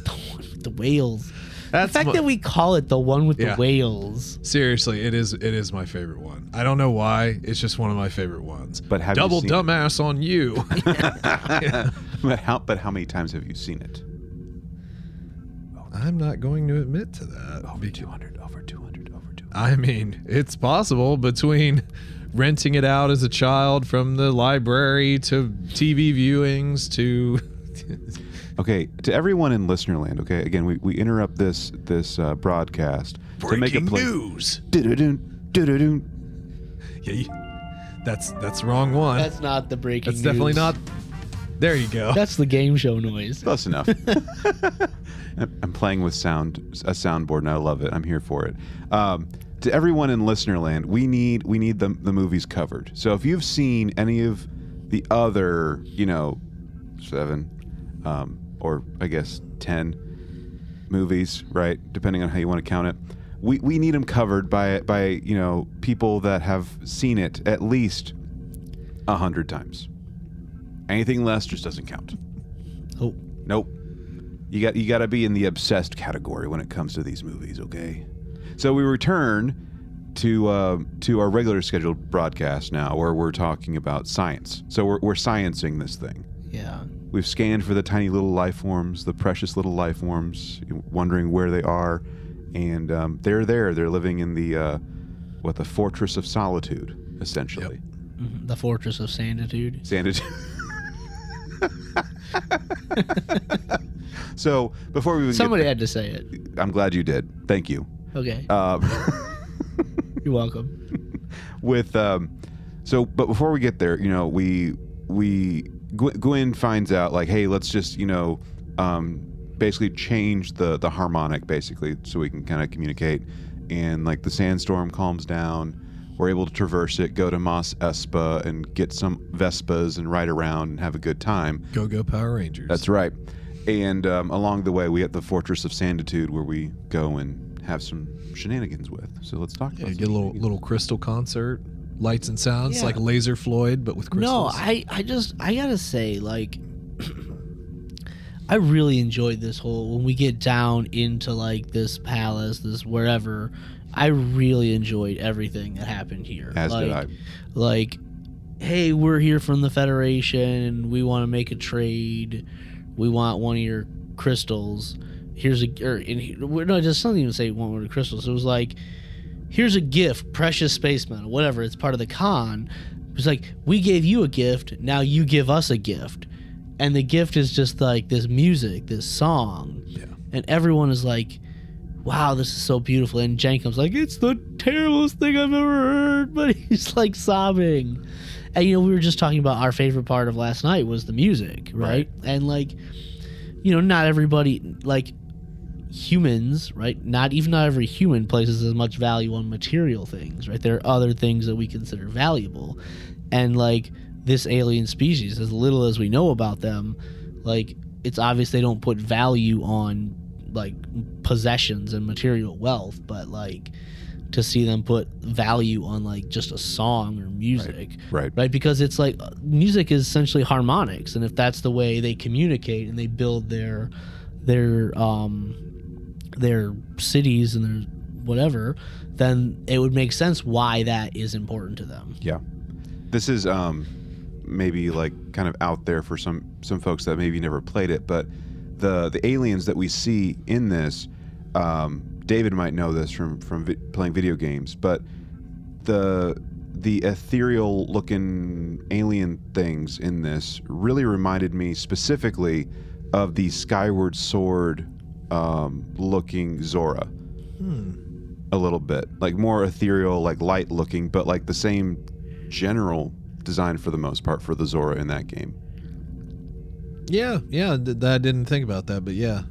the whales. That's the fact my- that we call it the one with Yeah. the whales. Seriously, it is it is my favorite one. I don't know why. It's just one of my favorite ones. But have you Double seen it? dumbass on you. but how but how many times have you seen it I'm not going to admit to that. over 200 over 200 over 200 I mean, it's possible between renting it out as a child from the library to TV viewings to Okay, to everyone in listenerland, okay, again, we, we interrupt this this uh, broadcast to make a play. news. Yeah, you- that's that's the wrong one. That's not the breaking. That's definitely not. There you go. That's the game show noise. Close enough. I'm I'm playing with sound a soundboard and I love it. I'm here for it. Um, to everyone in listenerland, we need we need the the movies covered. So if you've seen any of the other, you know, seven, um, or I guess ten movies, right? Depending on how you want to count it. We, we need them covered by by you know people that have seen it at least a hundred times. Anything less just doesn't count. Oh, Nope. You got you got to be in the obsessed category when it comes to these movies, okay? So we return to uh, to our regular scheduled broadcast now, where we're talking about science. So we're we're sciencing this thing. yeah. We've scanned for the tiny little life forms, the precious little life forms, wondering where they are, and um, they're there. They're living in the uh, what the fortress of solitude, essentially. Mhm. The Fortress of Sanditude. Sanity. so before we Somebody get, had to say it. I'm glad you did. Thank you. Okay. Um, You're welcome. with um, so, but before we get there, you know, we we Gw- Gwyn finds out like, hey, let's just you know, um, basically change the the harmonic basically so we can kind of communicate, and like the sandstorm calms down. We're able to traverse it, go to Mos Espa, and get some Vespas and ride around and have a good time. Go go Power Rangers. That's right. And um, along the way, we hit the Fortress of Sanditude, where we go and have some shenanigans with. So let's talk Yeah, about get a little little crystal concert, lights and sounds Yeah. like Laser Floyd, but with crystals. No. I, I just, I gotta say, like, I really enjoyed this whole when we get down into like this palace, this wherever. I really enjoyed everything that happened here. As like, did I. Like, hey, we're here from the Federation. We want to make a trade. We want one of your crystals. Here's a, er, or in, he- no, just doesn't even say one of the crystals. It was like, here's a gift, precious space metal, whatever. It's part of the con. It's like we gave you a gift, now you give us a gift, and the gift is just like this music, this song, Yeah. and everyone is like, "Wow, this is so beautiful." And Jankom's like, "It's the terriblest thing I've ever heard," but he's like sobbing. And you know, we were just talking about our favorite part of last night was the music, right? Right. And like, you know, not everybody like humans, right? Not even not every human places as much value on material things, right? There are other things that we consider valuable. And like this alien species, as little as we know about them, like it's obvious they don't put value on like possessions and material wealth, but like to see them put value on like just a song or music Right. right because it's like music is essentially harmonics and if that's the way they communicate and they build their their um their cities and their whatever then it would make sense why that is important to them Yeah. This is um maybe like kind of out there for some some folks that maybe never played it, but the the aliens that we see in this um David might know this from from vi- playing video games, but the the ethereal looking alien things in this really reminded me specifically of the Skyward Sword um, looking Zora. A little bit. Like more ethereal like light looking but like the same general design for the most part for the zora in that game. Yeah, yeah. Th- that I didn't think about that, but yeah,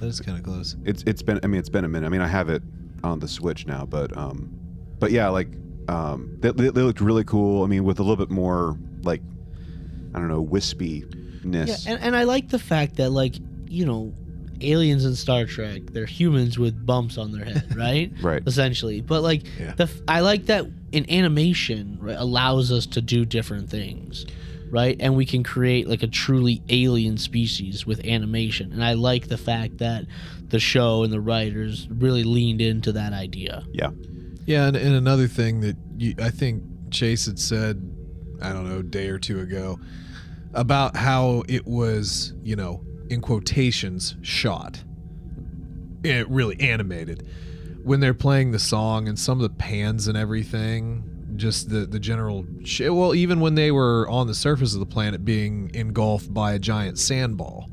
that is kind of close. it's it's been i mean it's been a minute. I mean i have it on the switch now but um but yeah like um they, they, they looked really cool. I mean with a little bit more like i don't know wispiness. Yeah, and, and I like the fact that like you know, aliens in Star Trek, they're humans with bumps on their head, right? Right. Essentially, but like Yeah. the f- I like that in animation right, allows us to do different things, right? And we can create like a truly alien species with animation, and I like the fact that the show and the writers really leaned into that idea. yeah Yeah, and, and another thing that you, I think Chase had said, I don't know, a day or two ago, about how it was, you know, in quotations, shot. It really animated. When they're playing the song and some of the pans and everything, just the the general sh- well, even when they were on the surface of the planet being engulfed by a giant sandball,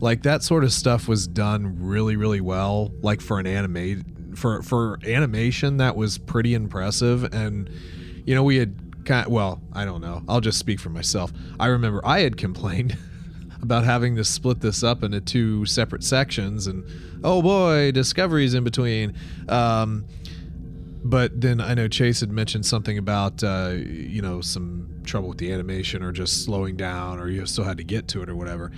like that sort of stuff was done really really well. Like for an anime for for animation, that was pretty impressive. And you know, we had kind well, I don't know. I'll just speak for myself. I remember I had complained about having to split this up into two separate sections, and oh boy, discoveries in between. Um, but then I know Chase had mentioned something about uh, you know some trouble with the animation or just slowing down, or you still had to get to it or whatever.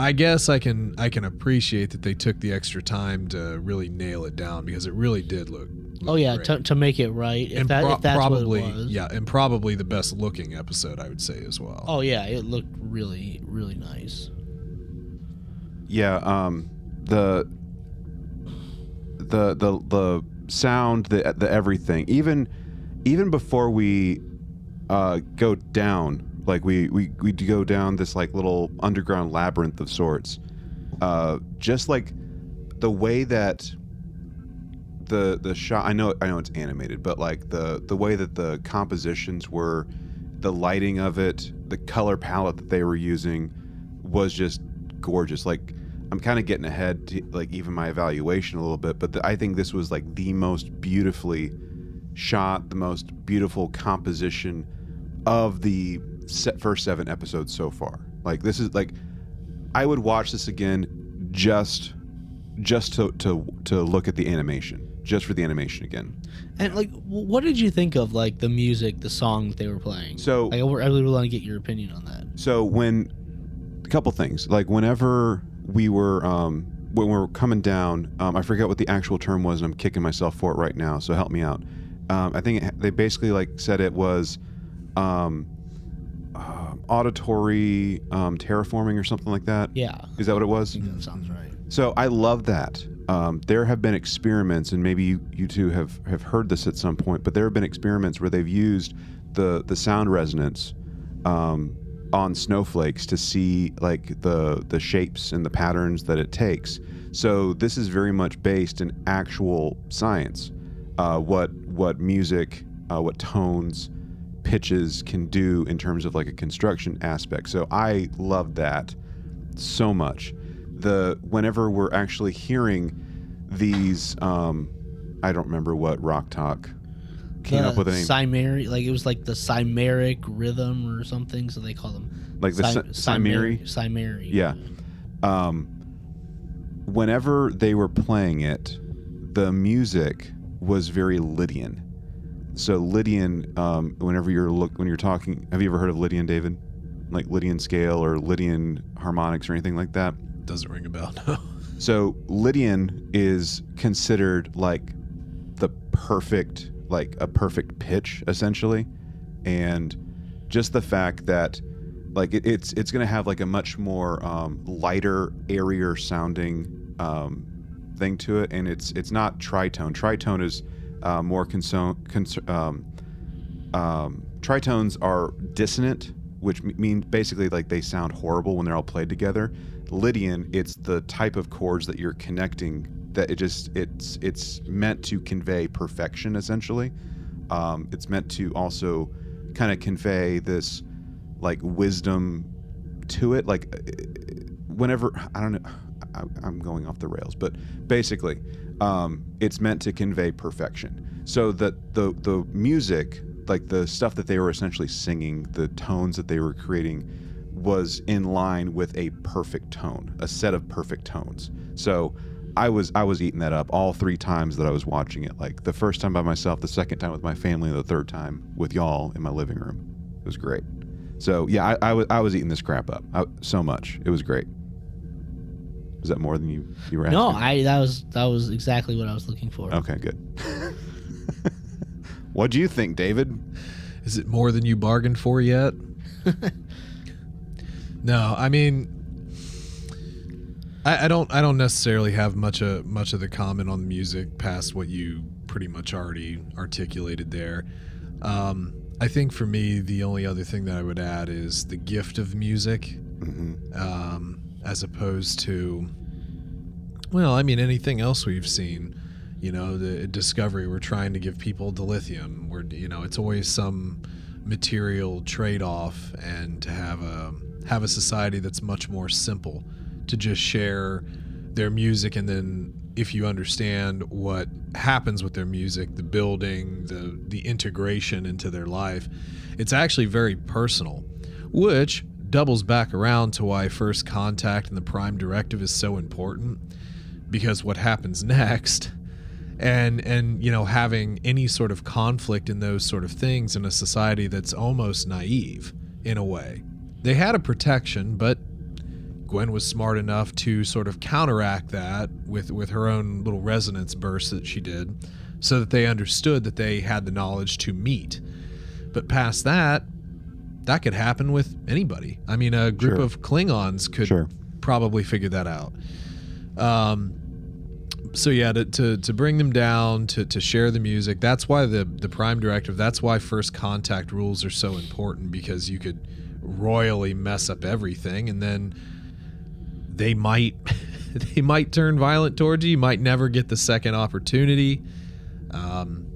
I guess I can I can appreciate that they took the extra time to really nail it down because it really did look. look Oh yeah, great. to, to make it right. If, and that, pro- if that's probably what it was. yeah, and probably the best looking episode I would say as well. Oh yeah, it looked really really nice. Yeah, um, the the the the sound, the the everything, even even before we uh, go down, like we we we go down this like little underground labyrinth of sorts. Uh, just like the way that the the shot, I know I know it's animated, but like the the way that the compositions were, the lighting of it, the color palette that they were using was just gorgeous. Like I'm kind of getting ahead to like even my evaluation a little bit, but the, I think this was like the most beautifully shot, the most beautiful composition of the first seven episodes so far. Like this is like I would watch this again just just to to to look at the animation, just for the animation again. And like, what did you think of like the music, the song that they were playing? So Like, I really want to get your opinion on that. So when a couple things like whenever we were um, when we were coming down, um, I forget what the actual term was, and I'm kicking myself for it right now. So help me out. Um, I think it, they basically like said it was um, auditory um, terraforming or something like that. Yeah, Is that what it was? think that sounds right. So I love that. Um, there have been experiments, and maybe you, you two have, have heard this at some point, but there have been experiments where they've used the, the sound resonance um, on snowflakes to see like the the shapes and the patterns that it takes. So this is very much based in actual science. Uh, what what music, uh, what tones, pitches can do in terms of like a construction aspect. So I love that so much. The whenever we're actually hearing these, um, I don't remember what Rok-Tahk came up with a name. Cimeric, like it was like the Cimeric rhythm or something. So they call them Like the Cim- Ci- Cimeri? Cimeri. Yeah. Um, whenever they were playing it, the music was very Lydian. So Lydian, um, whenever you're look when you're talking, have you ever heard of Lydian, David? Like Lydian scale or Lydian harmonics or anything like that? Doesn't ring a bell. No. So Lydian is considered like the perfect like a perfect pitch essentially and just the fact that like it, it's it's going to have like a much more um, lighter airier sounding um, thing to it and it's it's not tritone tritone is uh, more conso- cons- um, um, tritones are dissonant which m- means basically like they sound horrible when they're all played together. Lydian it's the type of chords that you're connecting that it just it's it's meant to convey perfection essentially. Um, it's meant to also kind of convey this like wisdom to it. Like uh, whenever i don't know I, i'm going off the rails but basically um, it's meant to convey perfection so that the the music like the stuff that they were essentially singing the tones that they were creating was in line with a perfect tone a set of perfect tones so I was I was eating that up all three times that I was watching it. Like the first time by myself, the second time with my family, and the third time with y'all in my living room. It was great. So yeah, I, I was I was eating this crap up I, so much. It was great. Was that more than you you were asking? No, I that was that was exactly what I was looking for. Okay, good. what do you think, David? Is it more than you bargained for yet? no, I mean, I, I don't. I don't necessarily have much of much of the comment on the music past what you pretty much already articulated there. Um, I think for me, the only other thing that I would add is the gift of music, Mm-hmm. um, as opposed to, well, I mean, anything else we've seen. You know, the discovery. We're trying to give people dilithium. We're, you know, it's always some material trade-off, and to have a have a society that's much more simple, to just share their music, and then if you understand what happens with their music, the building, the the integration into their life, it's actually very personal, which doubles back around to why first contact and the prime directive is so important because what happens next and and you know having any sort of conflict in those sort of things in a society that's almost naive in a way. They had a protection but Gwyn was smart enough to sort of counteract that with with her own little resonance burst that she did so that they understood that they had the knowledge to meet. But past that that could happen with anybody. I mean a group Sure. of klingons could Sure. probably figure that out. Um so yeah to, to to bring them down to to share the music that's why the the prime directive that's why first contact rules are so important because you could royally mess up everything and then they might they might turn violent towards you. You might never get the second opportunity. Um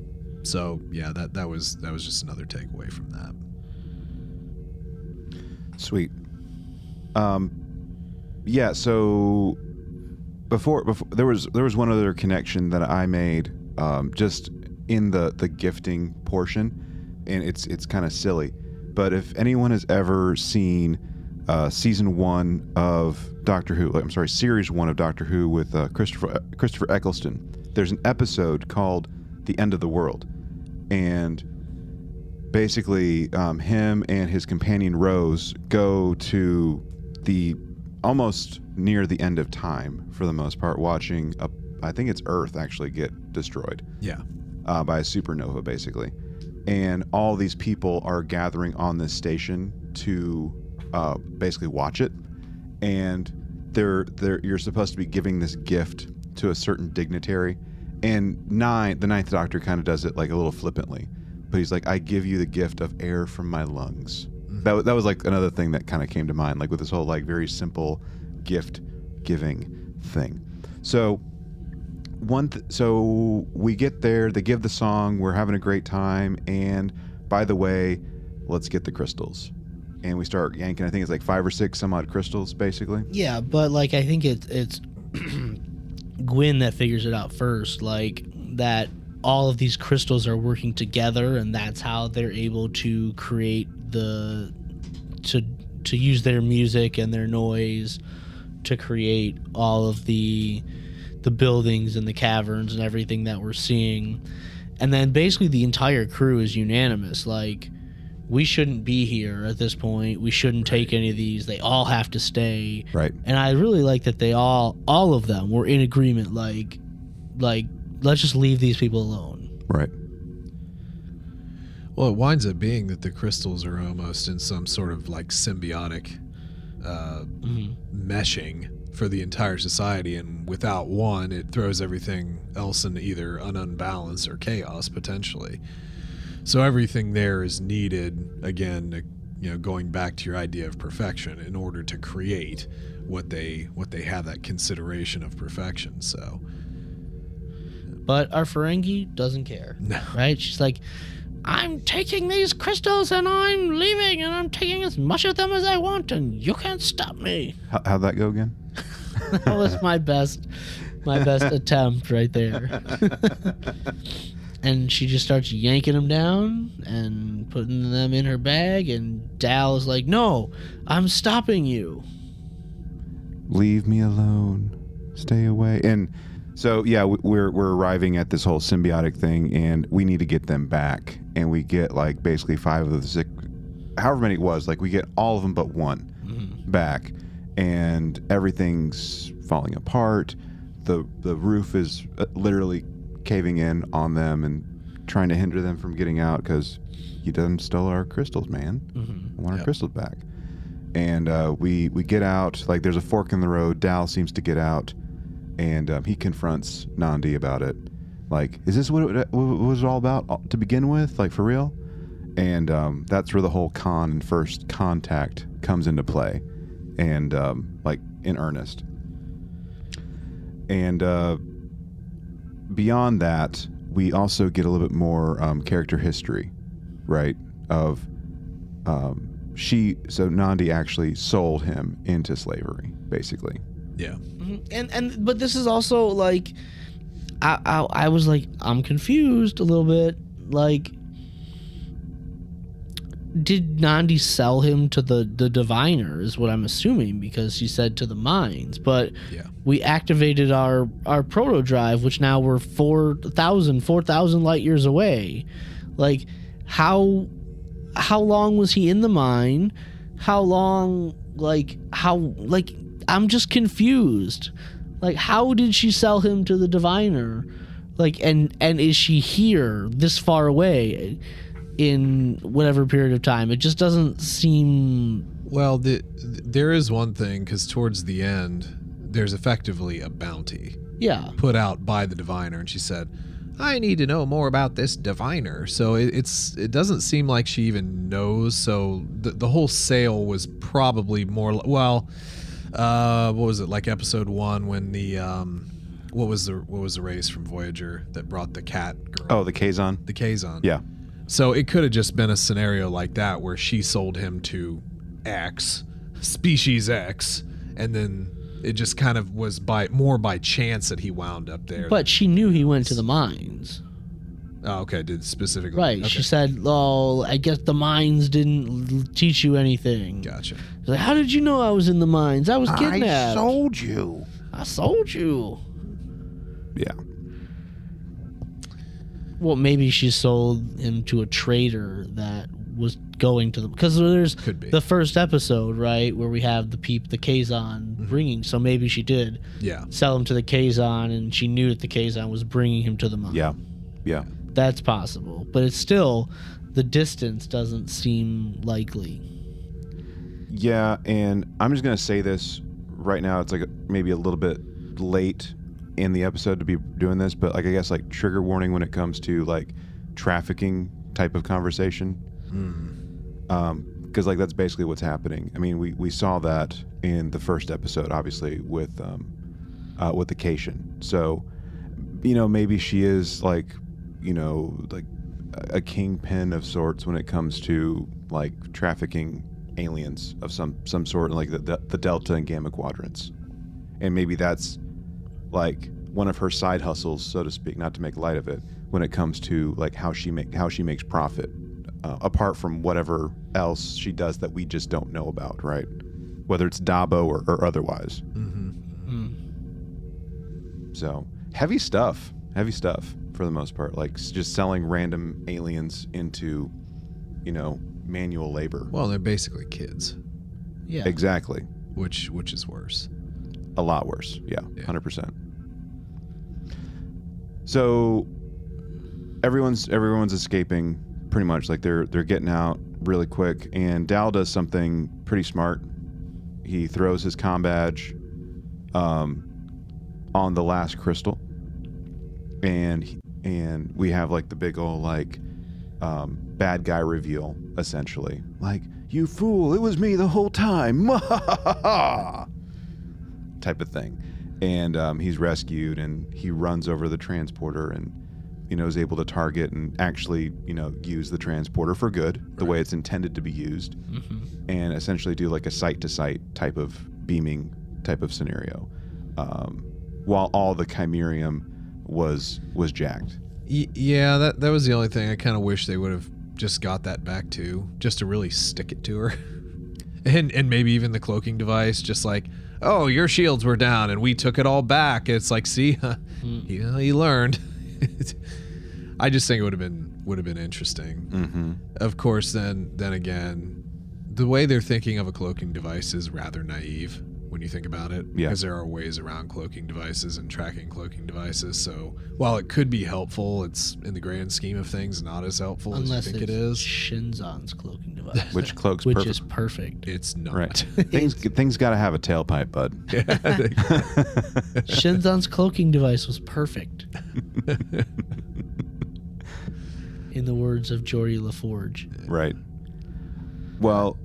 so yeah that that was that was just another takeaway from that Sweet. Um, yeah. So before, before there was there was one other connection that I made um, just in the the gifting portion, and it's it's kind of silly, but if anyone has ever seen uh, season one of Doctor Who, I'm sorry, series one of Doctor Who with uh, Christopher Christopher Eccleston, there's an episode called "The End of the World," and basically um, him and his companion Rose go to the almost near the end of time for the most part, watching a, I think it's Earth actually get destroyed yeah uh, by a supernova, basically. And all these people are gathering on this station to uh, basically watch it. And they're they're you're supposed to be giving this gift to a certain dignitary. And nine, the Ninth Doctor kind of does it like a little flippantly, but he's like, "I give you the gift of air from my lungs." Mm-hmm. That wa- that was like another thing that kind of came to mind, like with this whole like very simple gift giving thing. So one th- so we get there they give the song we're having a great time and by the way let's get the crystals and we start yanking i think it's like five or six some odd crystals basically Yeah, but like I think it, it's Gwyn that figures it out first, like that all of these crystals are working together, and that's how they're able to create the to to use their music and their noise to create all of the the buildings and the caverns and everything that we're seeing. And then basically the entire crew is unanimous. Like we shouldn't be here at this point. We shouldn't take any of these. They all have to stay. right And I really like that they all all of them were in agreement like like let's just leave these people alone. Right. Well, it winds up being that the crystals are almost in some sort of like symbiotic uh, meshing for the entire society, and without one, it throws everything else into either an unbalance or chaos potentially. So everything there is needed again. To, you know, going back to your idea of perfection, in order to create what they what they have that consideration of perfection. So But our Ferengi doesn't care. No. Right? She's like, I'm taking these crystals and I'm leaving and I'm taking as much of them as I want and you can't stop me. How, how'd that go again? That was my best my best attempt right there. and she just starts yanking them down and putting them in her bag and Dal is like, "No, I'm stopping you." Leave me alone. Stay away. And so yeah, we're we're arriving at this whole symbiotic thing, and we need to get them back. And we get like basically five of the six, however many it was. Like we get all of them but one back, and everything's falling apart. the The roof is uh, literally caving in on them and trying to hinder them from getting out because you done stole our crystals, man. I want our crystals back. And uh, we we get out. Like there's a fork in the road. Dal seems to get out, and um, he confronts Nandi about it. Like, is this what it, what it was all about uh, to begin with? Like for real? And um, that's where the whole con and first contact comes into play, and um, like in earnest. And uh, beyond that, we also get a little bit more um, character history, right? Of um, she, so Nandi actually sold him into slavery, basically. yeah, And and but this is also like I, I I was like I'm confused a little bit. Like did Nandi sell him to the the diviner is what I'm assuming because she said to the mines but yeah. we activated our our proto drive which now we're 4000 4000 light years away. Like how how long was he in the mine? How long like how like i'm just confused like how did she sell him to the diviner like and and is she here this far away in whatever period of time it just doesn't seem Well, the, there is one thing because towards the end, there's effectively a bounty yeah put out by the diviner, and she said, "I need to know more about this diviner." So it, it's it doesn't seem like she even knows. So the the whole sale was probably more well. Uh, what was it like episode one when the um, what was the what was the race from Voyager that brought the cat girl? Oh, the Kazon? the Kazon. Yeah. So it could have just been a scenario like that where she sold him to X, species X, and then it just kind of was by more by chance that he wound up there. but she knew he went to the mines oh, okay, did specifically Right. Okay. She said, "Oh, I guess the mines didn't teach you anything." Gotcha. She's Like, how did you know I was in the mines? I was kidnapped. I sold you. I sold you. Yeah. Well, maybe she sold him to a trader that was going to the because there's Could be. the first episode right where we have the peep the Kazon Mm-hmm. bringing. So maybe she did Yeah. sell him to the Kazon, and she knew that the Kazon was bringing him to the mine. Yeah. Yeah. That's possible, but it's still the distance doesn't seem likely. Yeah, and I'm just gonna say this right now. It's like maybe a little bit late in the episode to be doing this, but like I guess like trigger warning when it comes to like trafficking type of conversation. Um, because like that's basically what's happening. I mean, we we saw that in the first episode, obviously with um, uh, with the Cation. So, you know, maybe she is like, you know, like a- a kingpin of sorts when it comes to like trafficking aliens of some some sort, like the the, the Delta and Gamma quadrants, and maybe that's like one of her side hustles, so to speak, not to make light of it, when it comes to like how she make how she makes profit, uh, apart from whatever else she does that we just don't know about, right? Whether it's Dabo or, or otherwise. Mm-hmm. So heavy stuff, heavy stuff for the most part. Like s- just selling random aliens into, you know, manual labor. Well, they're basically kids, Yeah. Exactly. which which is worse. A lot worse. Yeah, Yeah. hundred percent. So everyone's everyone's escaping pretty much like they're they're getting out really quick and Dal does something pretty smart. He throws his com badge um, on the last crystal and he- and we have like the big old like um, bad guy reveal essentially. Like you fool it was me the whole time. Type of thing. And um, he's rescued and he runs over the transporter and you know is able to target and actually you know use the transporter for good the way it's intended to be used and essentially do like a site to site type of beaming type of scenario um, while all the chimerium was was jacked Y- yeah, that that was the only thing I kind of wish they would have just got that back to, just to really stick it to her, and and maybe even the cloaking device, just like, oh, your shields were down and we took it all back. It's like, see, you know, you learned. I just think it would have been would have been interesting. mm-hmm. Of course, then then again, the way they're thinking of a cloaking device is rather naive when you think about it. Yeah. Because there are ways around cloaking devices and tracking cloaking devices. So while it could be helpful, it's in the grand scheme of things not as helpful Unless as you think it's it is. Shinzon's cloaking device, which cloaks which perfect is perfect. It's not. right things things got to have a tailpipe bud Shinzon's cloaking device was perfect. In the words of Geordi La Forge. Right. Well,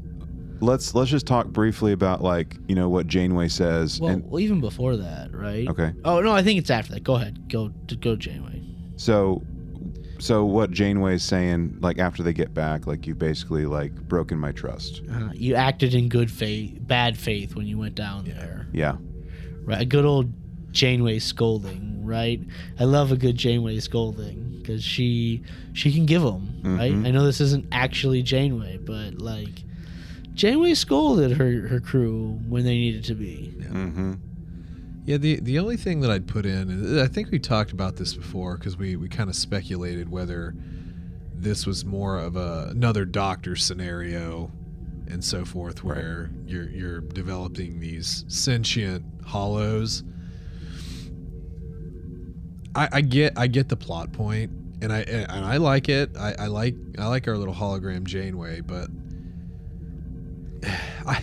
let's let's just talk briefly about like you know what Janeway says. Well, and well, even before that, right? okay, Oh no, I think it's after that. Go ahead. Go go Janeway. so so what Janeway's saying like after they get back, like you basically like broken my trust. Uh, you acted in good faith, bad faith when you went down there. Yeah. Right, a good old Janeway scolding, right? I love a good Janeway scolding because she she can give them, right? Mhm. I know this isn't actually Janeway, but like Janeway scolded her her crew when they needed to be. Mm-hmm. Yeah, the the only thing that I'd put in, and I think we talked about this before because we, we kind of speculated whether this was more of a another doctor scenario and so forth, where you're you're developing these sentient holos. I, I get I get the plot point, and I and I like it. I, I like I like our little hologram Janeway, but I,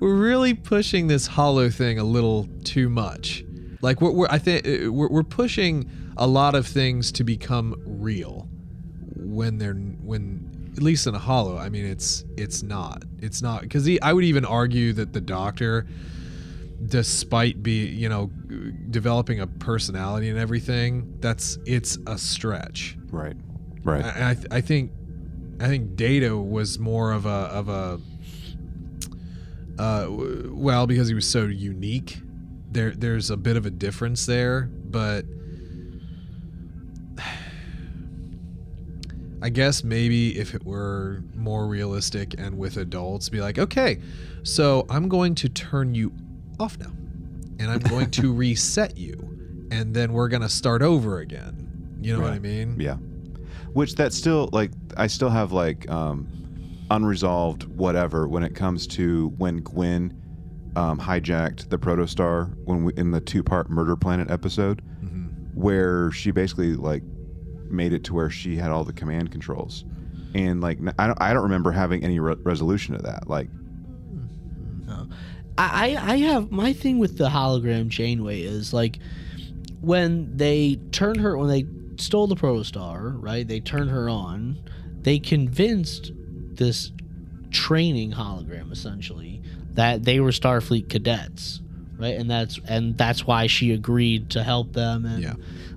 we're really pushing this holo thing a little too much. Like we're, we're I think uh, we're, we're pushing a lot of things to become real when they're when at least in a holo. I mean, it's it's not. It's not because I would even argue that the doctor, despite be you know developing a personality and everything, that's it's a stretch. Right. Right. I, I, th- I think I think Data was more of a of a uh, well because he was so unique. There there's a bit of a difference there, but I guess maybe if it were more realistic and with adults, be like, okay, so I'm going to turn you off now, and I'm going to reset you, and then we're gonna start over again. You know what I mean? Yeah. Which that still like I still have like um unresolved whatever when it comes to when Gwyn um, hijacked the protostar when we in the two part murder planet episode Mhm. where she basically like made it to where she had all the command controls and like I don't, I don't remember having any re- resolution to that like No. I, I have my thing with the hologram Janeway is like when they turn her when they stole the protostar, right? They turned her on. They convinced this training hologram essentially that they were Starfleet cadets, right? And that's and that's why she agreed to help them and Yeah.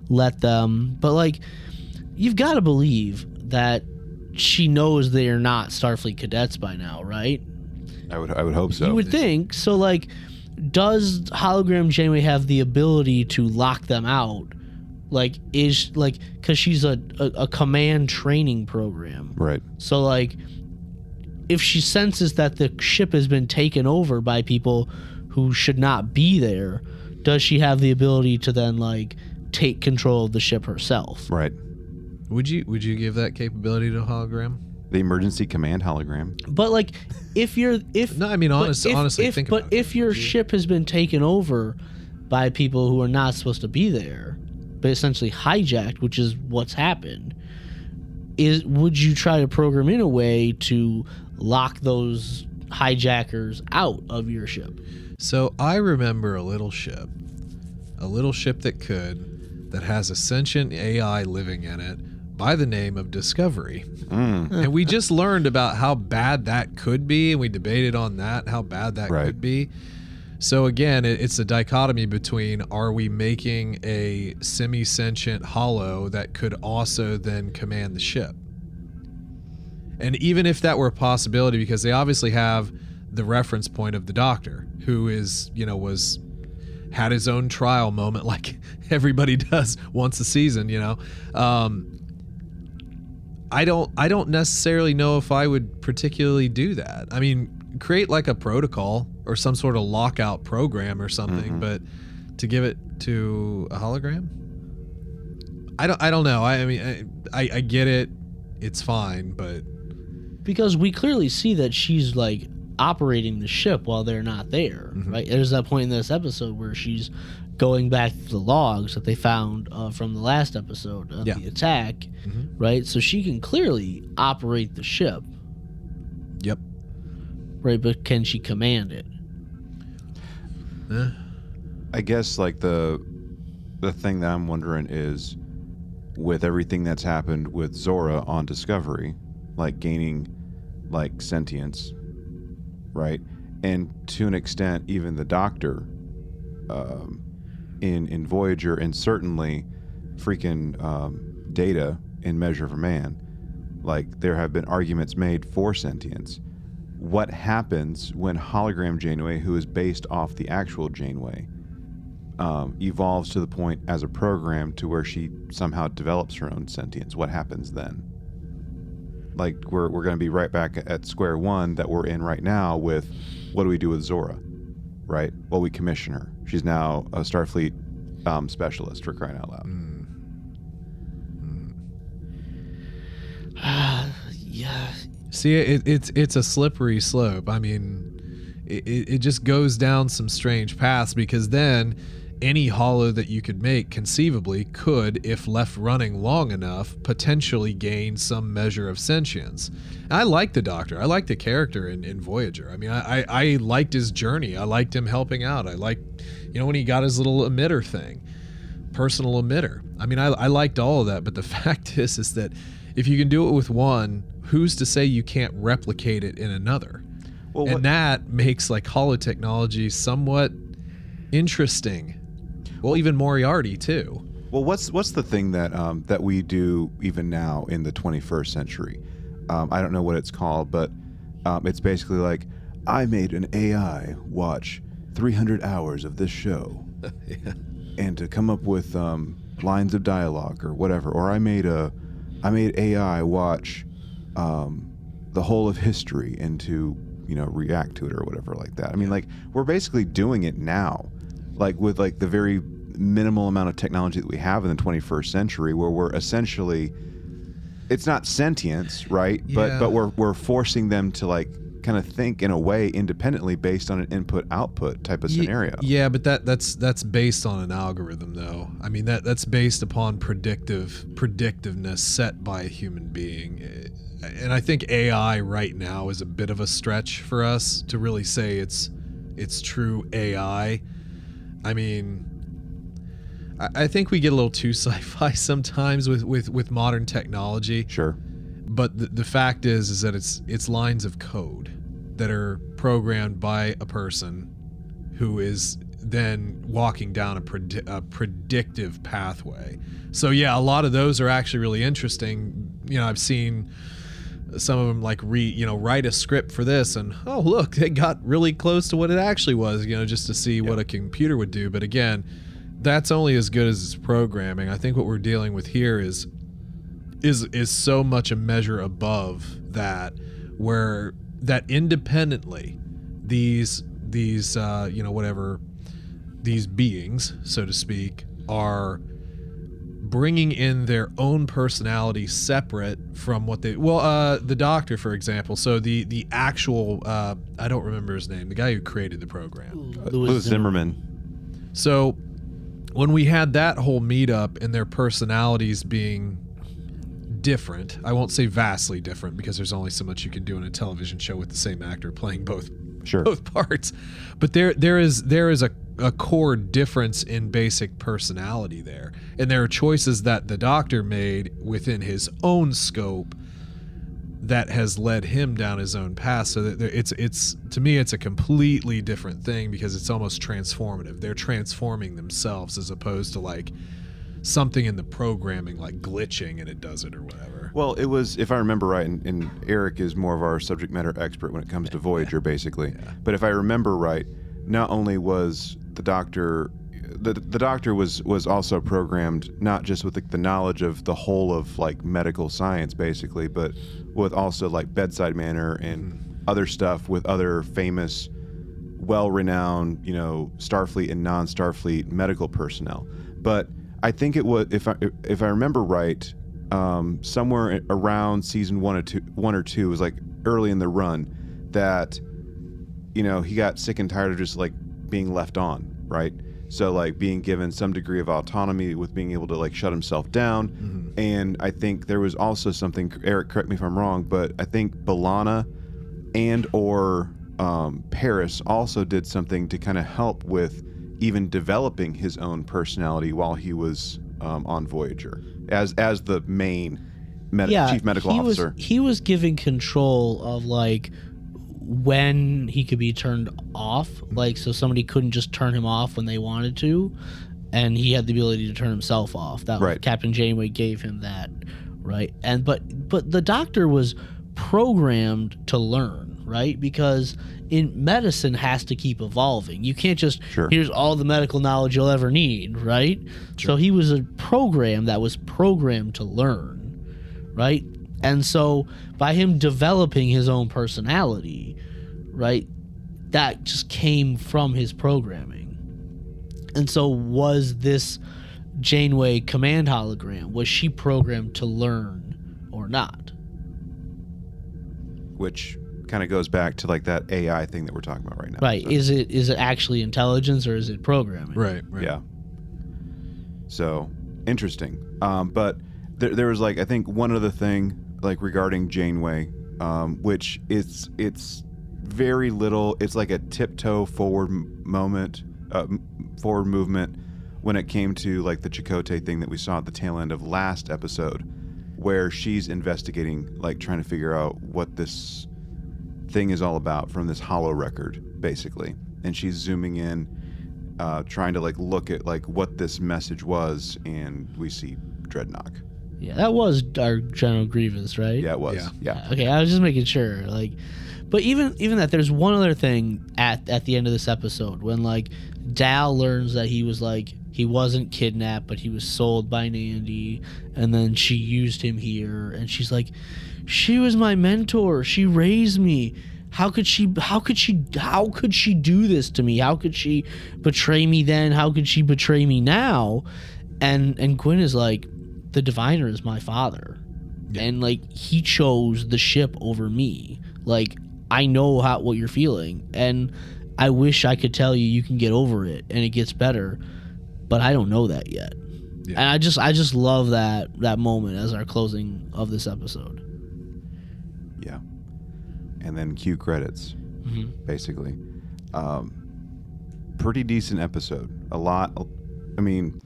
let them. But like you've got to believe that she knows they are not Starfleet cadets by now, right? I would I would hope so You would think so. Like, does hologram Janeway have the ability to lock them out? Like, is like because she's a, a a command training program. right So like, if she senses that the ship has been taken over by people who should not be there, does she have the ability to then like take control of the ship herself? right Would you would you give that capability to hologram? the emergency command hologram But like, if you're if No, I mean But honest, if- honestly, if- think but about it. if your you? ship has been taken over by people who are not supposed to be there, but essentially hijacked, which is what's happened, is would you try to program in a way to lock those hijackers out of your ship? So I remember a little ship, a little ship that could, that has a sentient AI living in it by the name of Discovery. Mm. and we just learned about how bad that could be, and we debated on that, how bad that Right. could be. So again, it's a dichotomy between are we making a semi-sentient holo that could also then command the ship? And even if that were a possibility, because they obviously have the reference point of the doctor, who is, you know, was had his own trial moment like everybody does once a season, you know. Um, I don't I don't necessarily know if I would particularly do that. I mean, create like a protocol or some sort of lockout program or something, Mhm. but to give it to a hologram? I don't I don't know. I, I mean I, I I get it. It's fine, but because we clearly see that she's like operating the ship while they're not there Mhm. right there's that point in this episode where she's going back to the logs that they found uh, from the last episode of Yeah. the attack Mhm. right so she can clearly operate the ship yep. right but can she command it Eh. I guess like the the thing that I'm wondering is with everything that's happened with Zora on Discovery, like gaining like sentience, right? And to an extent, even the Doctor um, in in Voyager, and certainly freaking um, Data in Measure for Man, like there have been arguments made for sentience. What happens when hologram Janeway, who is based off the actual Janeway, um, evolves to the point as a program to where she somehow develops her own sentience? What happens then? Like we're we're going to be right back at square one that we're in right now with what do we do with Zora, right? Well, we commission her. She's now a Starfleet um, specialist for crying out loud. Mm. Mm. yeah See, it, it's it's a slippery slope. I mean, it, it it just goes down some strange paths because then any holo that you could make conceivably could, if left running long enough, potentially gain some measure of sentience. I like the Doctor. I like the character in, in Voyager. I mean, I, I, I liked his journey. I liked him helping out. I liked, you know, when he got his little emitter thing, personal emitter. I mean, I, I liked all of that. But the fact is, is that if you can do it with one, who's to say you can't replicate it in another? Well, and what- that makes like holotechnology somewhat interesting. Well, even Moriarty too. Well, what's what's the thing that um, that we do even now in the 21st century? Um, I don't know what it's called, but um, it's basically like I made an AI watch 300 hours of this show, yeah. and to come up with um, lines of dialogue or whatever. Or I made a I made AI watch um, the whole of history and to you know react to it or whatever like that. I mean, like we're basically doing it now, like with like the very minimal amount of technology that we have in the 21st century, where we're essentially it's not sentience, right? But Yeah. but but we're we're forcing them to like kind of think in a way independently based on an input output type of scenario. Yeah, but that that's that's based on an algorithm though. I mean that that's based upon predictive predictiveness set by a human being. And I think AI right now is a bit of a stretch for us to really say it's it's true AI. I mean I, I think we get a little too sci-fi sometimes with, with, with modern technology. Sure. but the, the fact is is that it's it's lines of code that are programmed by a person who is then walking down a, predi- a predictive pathway. So yeah a lot of those are actually really interesting. You know i've seen some of them like re you know write a script for this and oh look they got really close to what it actually was you know just to see what a computer would do. But again that's only as good as its programming. I think what we're dealing with here is is is so much a measure above that where that independently these these uh, you know whatever these beings so to speak are bringing in their own personality separate from what they well uh the doctor for example. So the the actual uh i don't remember his name the guy who created the program. Lewis Zimmerman. so when we had that whole meetup and their personalities being different, I won't say vastly different because there's only so much you can do in a television show with the same actor playing both Sure. both parts. But there there is there is a, a core difference in basic personality there. And there are choices that the doctor made within his own scope that has led him down his own path so that it's it's to me it's a completely different thing because it's almost transformative they're transforming themselves as opposed to like something in the programming like glitching and it does it or whatever Well, it was, if I remember right, and, and Eric is more of our subject matter expert when it comes to Voyager, basically. But if I remember right, not only was the Doctor, the, the Doctor was was also programmed not just with the, the knowledge of the whole of like medical science, basically, but with also like bedside manner and hmm. other stuff with other famous, well-renowned, you know, Starfleet and non-Starfleet medical personnel. But I think it was, if I if I remember right, um, somewhere around season one or two, one or two was like early in the run that you know he got sick and tired of just like being left on, right? So like being given some degree of autonomy with being able to like shut himself down, and I think there was also something. Eric, correct me if I'm wrong, but I think B'Elanna and or um, Paris also did something to kind of help with even developing his own personality while he was um, on Voyager as as the main med- chief medical he officer. Was, he was giving control of like when he could be turned off, like so somebody couldn't just turn him off when they wanted to, and he had the ability to turn himself off. That Right. Captain Janeway gave him that, right? And but but the Doctor was programmed to learn, right? Because in medicine has to keep evolving. You can't just Sure. here's all the medical knowledge you'll ever need, right? So he was a program that was programmed to learn, right? And so by him developing his own personality, right, that just came from his programming. And so was this Janeway command hologram, was she programmed to learn or not? which kind of goes back to like that AI thing that we're talking about right now. Right. So, Is it is it actually intelligence or is it programming? right right yeah. So interesting. Um, but there, there was like I think one other thing like regarding Janeway, um, which it's it's very little. It's like a tiptoe forward m- moment, uh, forward movement when it came to like the Chakotay thing that we saw at the tail end of last episode, where she's investigating, like trying to figure out what this thing is all about from this holo record, basically, and she's zooming in, uh, trying to like look at like what this message was, and we see Dreadnought. Yeah, that was our General Grievous, right? Yeah, it was. Yeah. Yeah. Okay, I was just making sure. Like, but even even that, there's one other thing at at the end of this episode when like Dal learns that he was like he wasn't kidnapped, but he was sold by Nandi, and then she used him here, and she's like, she was my mentor. She raised me. How could she? How could she? How could she do this to me? How could she betray me then? How could she betray me now? And and Gwyn is like, the diviner is my father and like he chose the ship over me like i know how what you're feeling and i wish i could tell you you can get over it and it gets better but i don't know that yet Yeah. and i just i just love that that moment as our closing of this episode Yeah. And then cue credits, Mhm. basically. Um, pretty decent episode. A lot. I mean,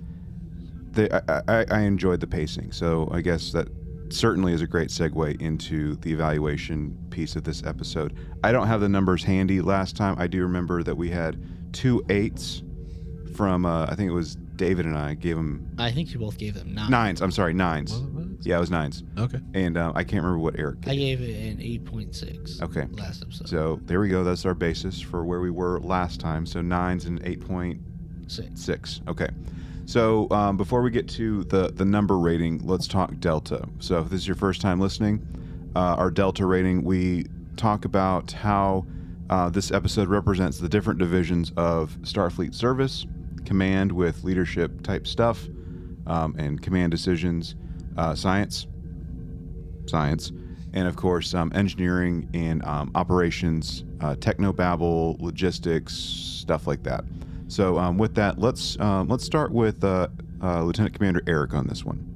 the, I, I, I enjoyed the pacing. So I guess that certainly is a great segue into the evaluation piece of this episode. I don't have the numbers handy last time. I do remember that we had two eights from, uh, I think it was David and I gave them i think you both gave them nines. I'm sorry, nines. It nines? Yeah, it was nines. okay And uh, I can't remember what Eric Gave. i gave. gave it an 8.6 Okay. last episode So there we go. That's our basis for where we were last time. So nines and eight point six six. Okay. So um, before we get to the the number rating, let's talk delta. So if this is your first time listening, uh, our delta rating, we talk about how uh, this episode represents the different divisions of Starfleet service, command with leadership type stuff, um, and command decisions, uh, science, science, and of course um, engineering and um, operations, uh, technobabble, logistics, stuff like that. So um, with that, let's um, let's start with uh, uh, Lieutenant Commander Eric on this one.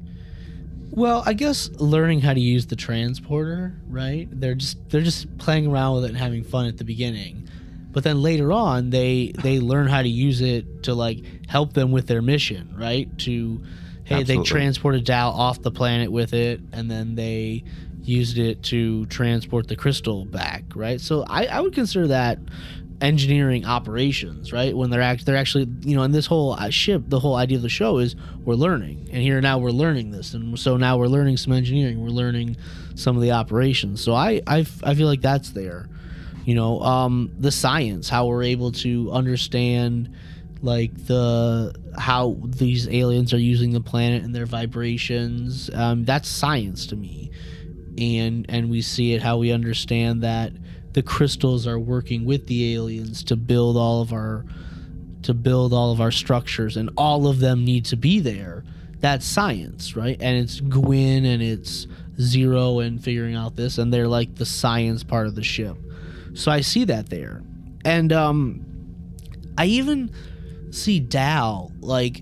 Well, I guess learning how to use the transporter, right? They're just they're just playing around with it and having fun at the beginning. But then later on, they they learn how to use it to like help them with their mission, right? To hey, Absolutely. they transported Dal off the planet with it, and then they used it to transport the crystal back, right? So I, I would consider that engineering operations, right? When they're act, they're actually, you know, and this whole uh, ship, the whole idea of the show is we're learning, and here now we're learning this, and so now we're learning some engineering, we're learning some of the operations. So I, I, I feel like that's there, you know, um, the science, how we're able to understand like the how these aliens are using the planet and their vibrations. Um, that's science to me, and and we see it how we understand that the crystals are working with the aliens to build all of our to build all of our structures and all of them need to be there. That's science right? And it's gwyn and it's zero and figuring out this and they're like the science part of the ship. So i see that there. And um i even see dal like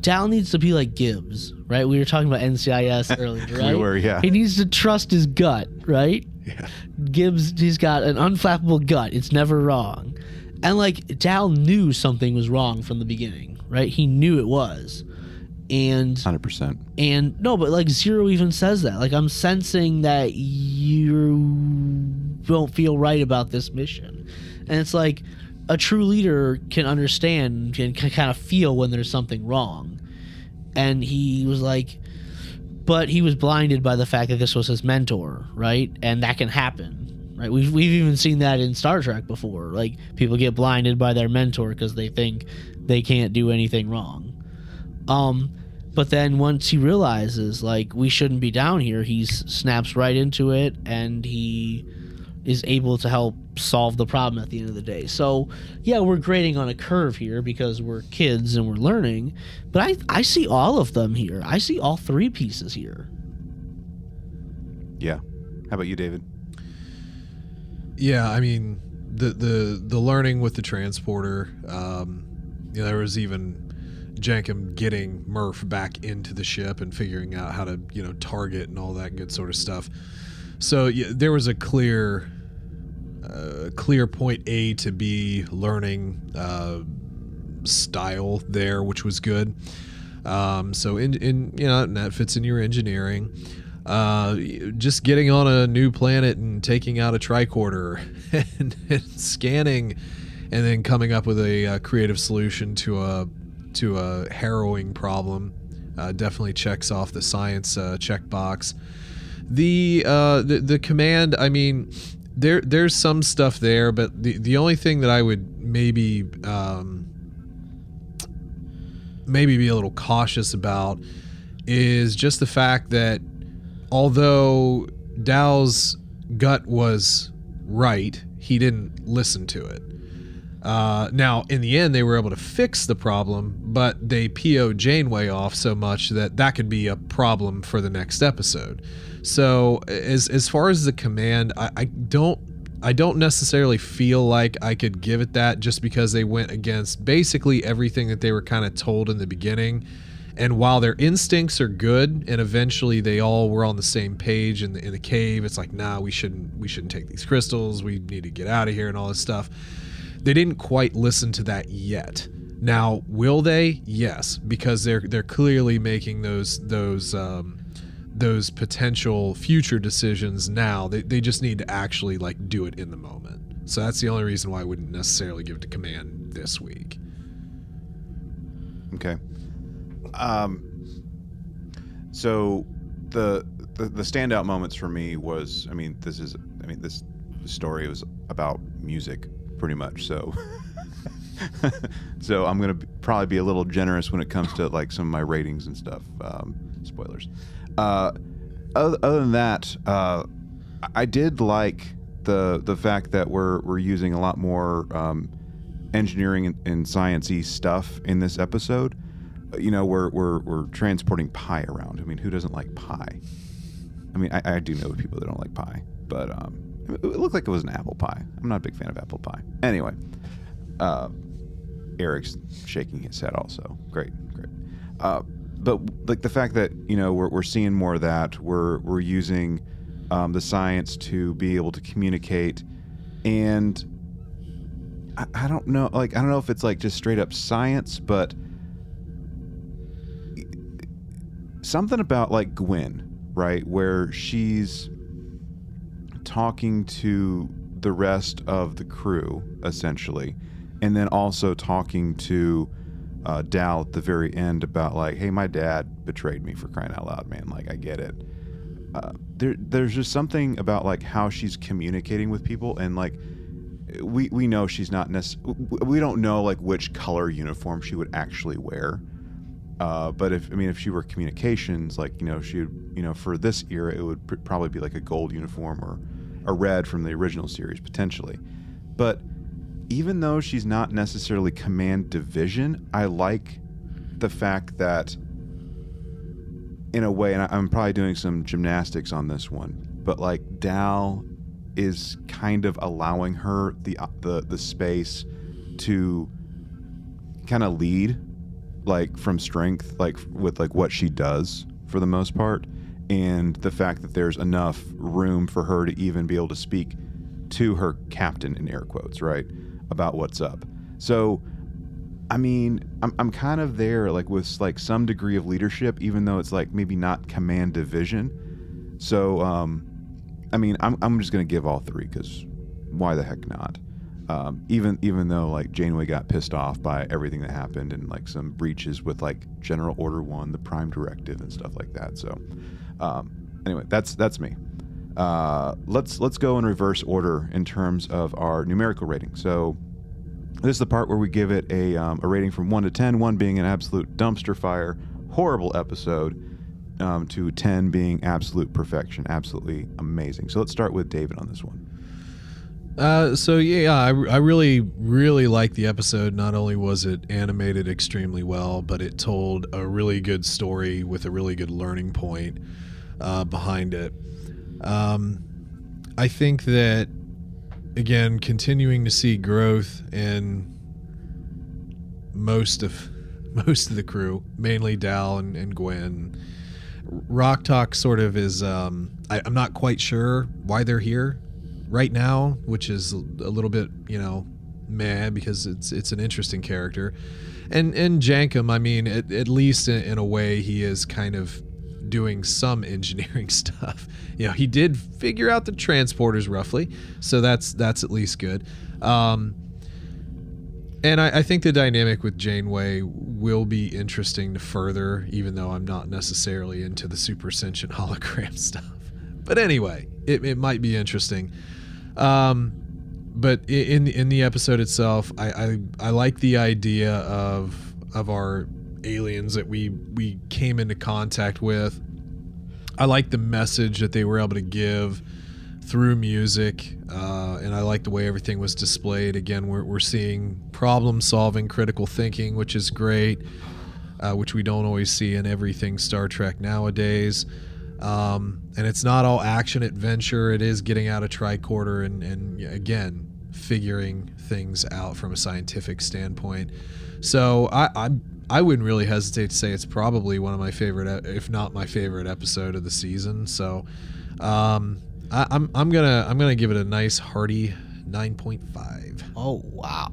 dal needs to be like gibbs right we were talking about ncis earlier right We were, yeah. he needs to trust his gut right Yeah. Gibbs, he's got an unflappable gut. It's never wrong. And like Dal knew something was wrong from the beginning, right? He knew it was. And Hundred percent. and no, but like Zero even says that. Like I'm sensing that you don't feel right about this mission. And it's like a true leader can understand and can kind of feel when there's something wrong. And he was like but he was blinded by the fact that this was his mentor, right? And that can happen, right? We've we've even seen that in Star Trek before. Like people get blinded by their mentor because they think they can't do anything wrong. Um, but then once he realizes like we shouldn't be down here, he snaps right into it and he is able to help solve the problem at the end of the day. So, yeah, we're grading on a curve here because we're kids and we're learning, but I I see all of them here. I see all three pieces here. Yeah. How about you, David? Yeah, I mean the the the learning with the transporter. Um, you know, there was even Jankom getting Murf back into the ship and figuring out how to you know target and all that good sort of stuff. So yeah, there was a clear uh, clear point A to B learning uh, style there, which was good. Um, so in in you know and that fits in your engineering. Uh, just getting on a new planet and taking out a tricorder and, and scanning, and then coming up with a, uh creative solution to a to a harrowing problem. Uh, definitely checks off the science uh, checkbox. The, the the command, I mean, there there's some stuff there, but the the only thing that I would maybe um, maybe be a little cautious about is just the fact that although Dal's gut was right, he didn't listen to it. Uh, now, in the end, they were able to fix the problem, but they PO'd Janeway off so much that that could be a problem for the next episode. So, as as far as the command, I, I don't I don't necessarily feel like I could give it that just because they went against basically everything that they were kind of told in the beginning. And while their instincts are good, and eventually they all were on the same page in the in the cave, it's like, nah, we shouldn't we shouldn't take these crystals. We need to get out of here and all this stuff. They didn't quite listen to that yet. Now, will they? Yes, because they're they're clearly making those those um, those potential future decisions now. They they just need to actually like do it in the moment. So that's the only reason why I wouldn't necessarily give it to command this week. Okay. Um. So the, the the standout moments for me was, I mean, this is, I mean, this story was about music, pretty much. So. so I'm gonna probably be a little generous when it comes to like some of my ratings and stuff. Um, spoilers. Uh, other, other than that, uh, I- did like the the fact that we're we're using a lot more um, engineering and, and sciencey stuff in this episode. Uh, You know, we're we're we're transporting pie around. I mean, who doesn't like pie? I mean, I, I do know people that don't like pie, but um, it, it looked like it was an apple pie. I'm not a big fan of apple pie. Anyway, Uh, Eric's shaking his head also. Great, great. Uh, but like the fact that you know we're, we're seeing more of that, we're we're using um, the science to be able to communicate, and I, I don't know, like I don't know if it's like just straight up science, but something about like Gwyn, right, where she's talking to the rest of the crew essentially, and then also talking to uh, Dal at the very end about like, hey, my dad betrayed me for crying out loud, man. Like, I get it. Uh, there, there's just something about like how she's communicating with people, and like, we we know she's not necessarily. We don't know like which color uniform she would actually wear. Uh, but if I mean, if she were communications, like you know, she would, you know, for this era, it would pr- probably be like a gold uniform or a red from the original series potentially. But even though she's not necessarily command division, I like the fact that, in a way, and I'm probably doing some gymnastics on this one, but like Dal is kind of allowing her the uh, the the space to kind of lead like from strength like with like what she does for the most part and the fact that there's enough room for her to even be able to speak to her captain in air quotes right about what's up so i mean i'm, I'm kind of there like with like some degree of leadership even though it's like maybe not command division so um i mean i'm, I'm just gonna give all three because why the heck not um, even even though like Janeway got pissed off by everything that happened and like some breaches with like General Order One, the Prime Directive, and stuff like that. So, um, anyway, that's that's me. Uh, let's let's go in reverse order in terms of our numerical rating. So, this is the part where we give it a um, a rating from one to ten. One being an absolute dumpster fire, horrible episode, um, to ten being absolute perfection, absolutely amazing. So let's start with David on this one. Uh, so yeah, I, I really really liked the episode. Not only was it animated extremely well, but it told a really good story with a really good learning point uh, behind it. Um, I think that again, continuing to see growth in most of most of the crew, mainly Dal and, and Gwyn. Rock Talk sort of is. Um, I, I'm not quite sure why they're here right now, which is a little bit, you know, mad because it's it's an interesting character. And and Jankom, I mean, at, at least in, in a way, he is kind of doing some engineering stuff. You know, he did figure out the transporters roughly, so that's that's at least good. Um, and I, I think the dynamic with Janeway will be interesting to further, even though I'm not necessarily into the super sentient hologram stuff. But anyway, it, it might be interesting. Um, but in in the episode itself, I, I I like the idea of of our aliens that we we came into contact with. I like the message that they were able to give through music, uh, and I like the way everything was displayed. Again, we're we're seeing problem solving, critical thinking, which is great, uh, which we don't always see in everything Star Trek nowadays. Um, and it's not all action adventure. It is getting out of tricorder and, and again figuring things out from a scientific standpoint. So I, I I wouldn't really hesitate to say it's probably one of my favorite, if not my favorite episode of the season. So um, I, I'm I'm gonna I'm gonna give it a nice hearty nine point five. Oh wow,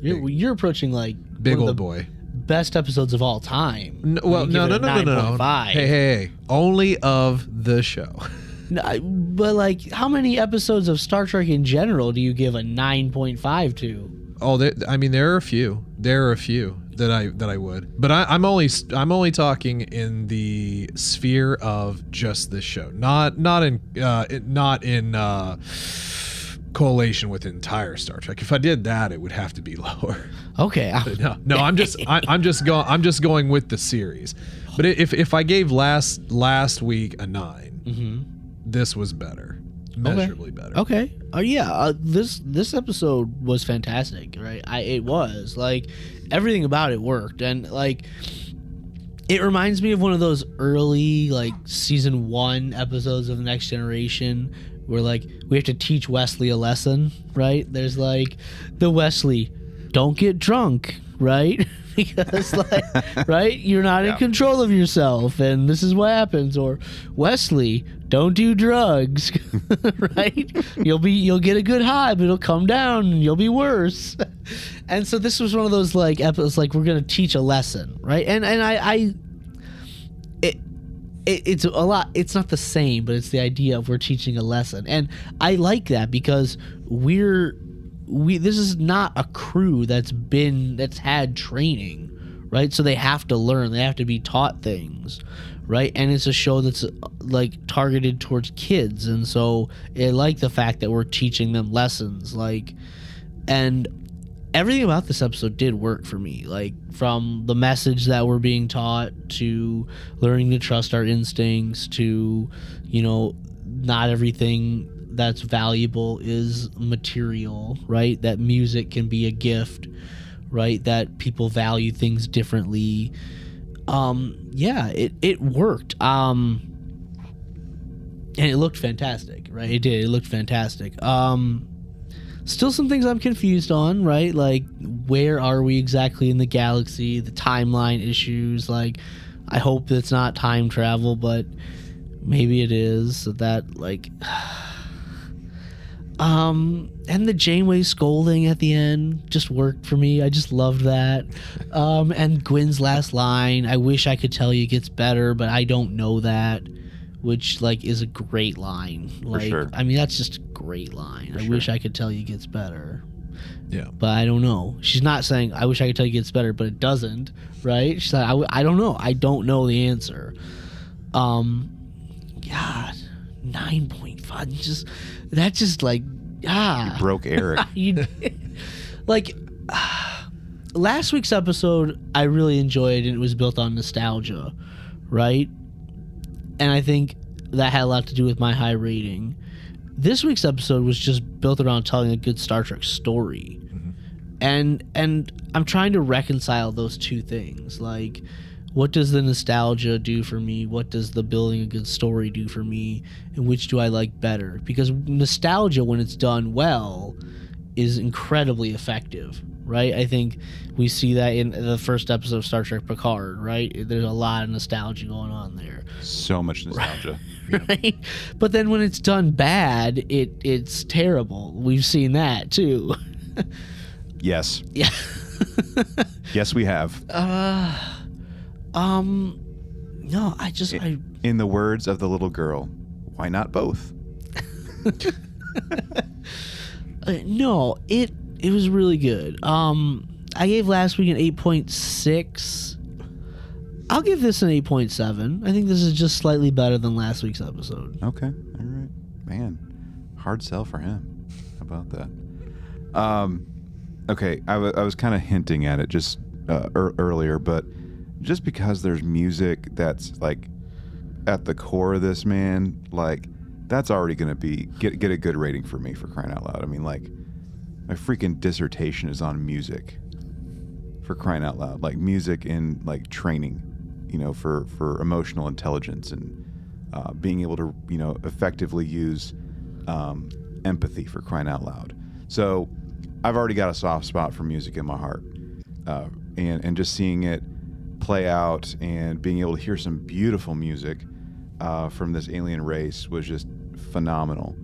you're Big- you're approaching like Big old boy. best episodes of all time. No, well, no, no, no, no, no, no. Hey, hey, hey. Only of the show. No, but like, how many episodes of Star Trek in general do you give a nine point five to? Oh, there, I mean, there are a few. There are a few that I that I would, but I, I'm only I'm only talking in the sphere of just this show, not not in uh, not in uh, correlation with entire Star Trek. If I did that, it would have to be lower. Okay, no, no, I'm just I, I'm just going I'm just going with the series. But if if I gave last last week a 9 Mhm. this was better, measurably better. Okay. Oh yeah. Uh, this this episode was fantastic, right? I it was like everything about it worked, and like it reminds me of one of those early like season one episodes of the Next Generation, where like we have to teach Wesley a lesson, right? There's like the Wesley. don't get drunk, right? because like right, you're not Yeah. in control of yourself and this is what happens or Wesley, don't do drugs, right? You'll be you'll get a good high, but it'll come down and you'll be worse. And so this was one of those like episodes like we're to teach a lesson, right? And and I I it, it it's a lot it's not the same but it's the idea of we're teaching a lesson and i like that because we're we this is not a crew that's been that's had training right so they have to learn they have to be taught things right? And it's a show that's uh, like targeted towards kids. And so i like the fact that we're teaching them lessons like and everything about this episode did work for me. Like from the message that we're being taught to learning to trust our instincts to you know not everything that's valuable is material right? That music can be a gift right? That people value things differently um yeah it it worked um and it looked fantastic right it did it looked fantastic um still some things I'm confused on, right? Like where are we exactly in the galaxy, the timeline issues, like I hope it's not time travel, but maybe it is. So that like um and the Janeway scolding at the end just worked for me. I just loved that. Um and Gwyn's last line, I wish I could tell you it gets better, but I don't know that. Which like is a great line. Like sure. I mean that's just a great line. For I sure. wish I could tell you it gets better Yeah. but I don't know. She's not saying I wish I could tell you it gets better, but it doesn't, right? She's like I, w- I don't know. I don't know the answer. Um, God, nine point five. Just that just like ah, you Broke Eric. you like last week's episode. I really enjoyed, and it was built on nostalgia, right? And I think that had a lot to do with my high rating. This week's episode was just built around telling a good Star Trek story and and i'm trying to reconcile those two things like what does the nostalgia do for me? What does the building a good story do for me? And which do i like better? Because nostalgia when it's done well is incredibly effective right? I think we see that in the first episode of star trek picard right? There's a lot of nostalgia going on there. So much nostalgia. right? But then when it's done bad it it's terrible. We've seen that too. Yes. yeah. Yes, we have. Uh, um, no, I just I In the words of the little girl, why not both? uh, no it it was really good. Um, I gave last week an eight point six. I'll give this an eight point seven. I think this is just slightly better than last week's episode. Okay. All right. Man, hard sell for him. How about that? Um, okay. I wa- I was kind of hinting at it just uh, ear earlier, but just because there's music that's like at the core of this man, like that's already to be get get a good rating for me for crying out loud. I mean, like my freaking dissertation is on music for crying out loud, like music in like training, you know, for for emotional intelligence and uh, being able to you know effectively use um, empathy for crying out loud. So I've already got a soft spot for music in my heart, uh, and and just seeing it play out and being able to hear some beautiful music uh, from this alien race was just phenomenal.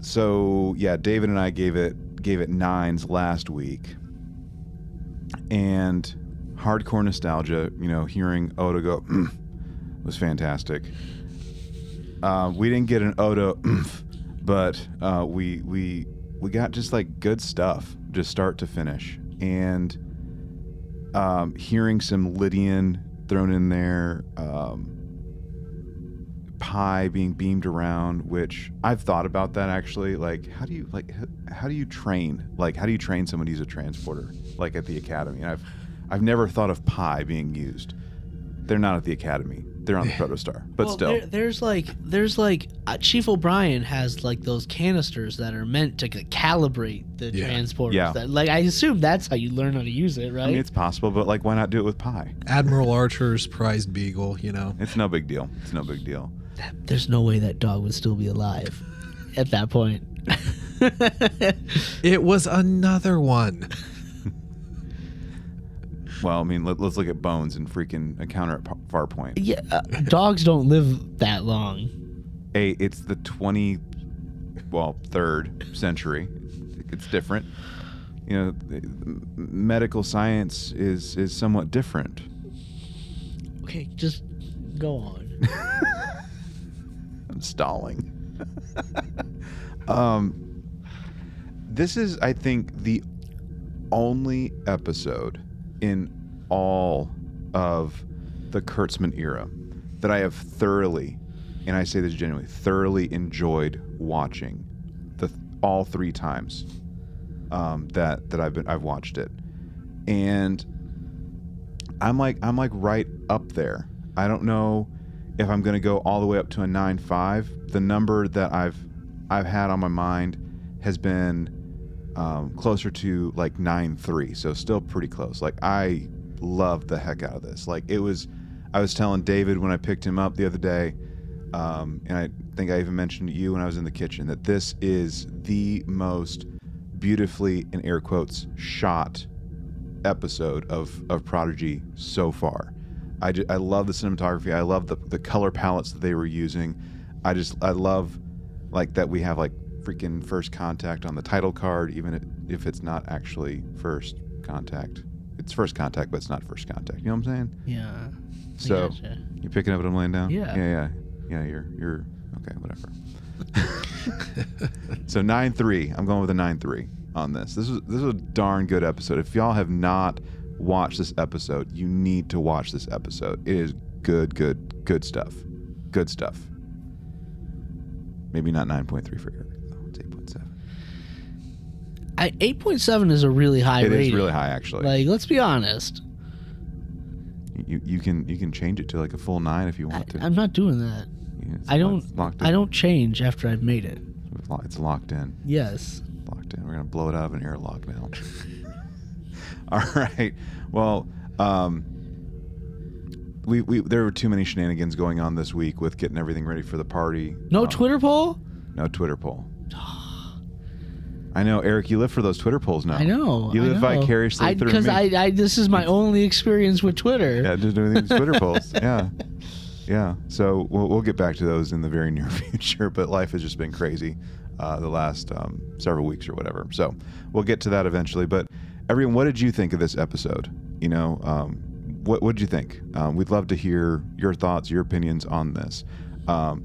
So yeah, David and I gave it gave it nines last week, and hardcore nostalgia. You know, hearing Odo go was fantastic. Uh, we didn't get an Odo, but uh, we we we got just like good stuff, just start to finish, and um, hearing some Lydian thrown in there. Um, pie being beamed around which i've thought about that actually. Like how do you like how do you train? Like how do you train someone to use a transporter like at the academy? And i've i've never thought of pie being used. They're not at the academy they're on the protostar but Well, still there, there's like there's like uh, Chief O'Brien has like those canisters that are meant to c- calibrate the Yeah. transporters. Yeah. That, like I assume that's how you learn how to use it, right? i mean it's possible but like why not do it with pie Admiral Archer's prized beagle, you know. it's no big deal it's no big deal There's no way that dog would still be alive at that point. It was another one. Well, I mean, let, us look at Bones and freaking Encounter at P- Farpoint. yeah, uh, dogs don't live that long. Hey, it's the 20, well, third century. It's different. You know, medical science is is somewhat different. Okay, just go on. I'm stalling. um, this is, I think, the only episode in all of the Kurtzman era that I have thoroughly, and I say this genuinely, thoroughly enjoyed watching the all three times um, that that I've been I've watched it, and I'm like I'm like right up there. I don't know if I'm to go all the way up to a nine five. The number that I've I've had on my mind has been um, closer to like nine three, so still pretty close. Like I loved the heck out of this. Like it was. I was telling David when I picked him up the other day, um, and I think I even mentioned to you when I was in the kitchen that this is the most beautifully in air quotes shot episode of of Prodigy so far. I, ju- I love the cinematography. I love the, the color palettes that they were using. I just I love like that we have like freaking first contact on the title card, even if- it's not actually first contact. It's first contact, but it's not first contact. You know what I'm saying? Yeah. So gotcha. you picking up what I'm laying down? Yeah. Yeah, yeah, yeah. You're you're okay. Whatever. so nine three. I'm going with a nine three on this. This is this is a darn good episode. If y'all have not watched this episode, you need to watch this episode. It is good, good, good stuff. Good stuff. Maybe not nine point three for Eric. I, 8.7 is a really high It rating. is really high, actually. Like, let's be honest. you you can you can change it to like a full nine if you I, want to. I'm not doing that. Yeah, it's I don't. it's locked in. I don't change after I've made it. It's lo- It's locked in. Yes. locked in. We're gonna blow it out of an airlock now. All right. Well, um, we, we there were too many shenanigans going on this week with getting everything ready for the party. No Um, Twitter poll. No Twitter poll. I know, Eric. You live for those Twitter polls now. I know. You I live know. vicariously I, through Because me. I, I, this is my only experience with Twitter. yeah, just doing these Twitter polls. Yeah, yeah. So we'll, we'll get back to those in the very near future. But life has just been crazy uh, the last um, several weeks or whatever. So we'll get to that eventually. But everyone, what did you think of this episode? You know, um, what what did you think? Um, we'd love to hear your thoughts, your opinions on this. Um,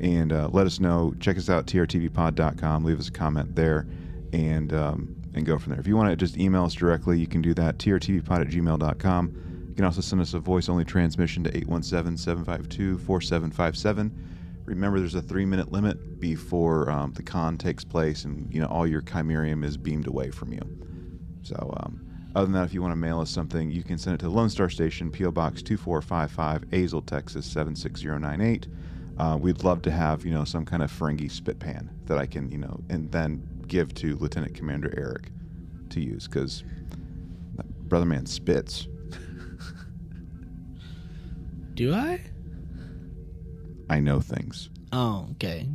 and uh, let us know. Check us out, trtvpod.com. Leave us a comment there and um, and go from there. If you want to just email us directly, you can do that, trtvpod at gmail.com. You can also send us a voice only transmission to 817 752 4757. Remember, there's a three minute limit before um, the con takes place and you know all your chimerium is beamed away from you. So, um, other than that, if you want to mail us something, you can send it to Lone Star Station, P.O. Box 2455, Azle, Texas 76098. Uh, we'd love to have, you know, some kind of Ferengi spit pan that I can, you know, and then give to Lieutenant Commander Eric to use because that brother man spits. Do I? I know things. Oh, okay.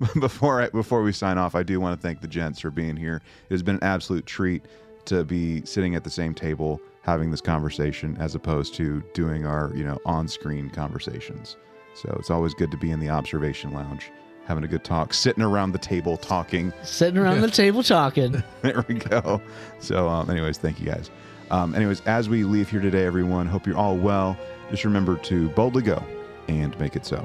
before I, before we sign off, I do want to thank the gents for being here. It has been an absolute treat to be sitting at the same table having this conversation as opposed to doing our you know on-screen conversations. So it's always good to be in the observation lounge, having a good talk, sitting around the table talking. Sitting around the table talking. there we go. So, um, anyways, thank you guys. Um, anyways, as we leave here today, everyone, hope you're all well. Just remember to boldly go and make it so.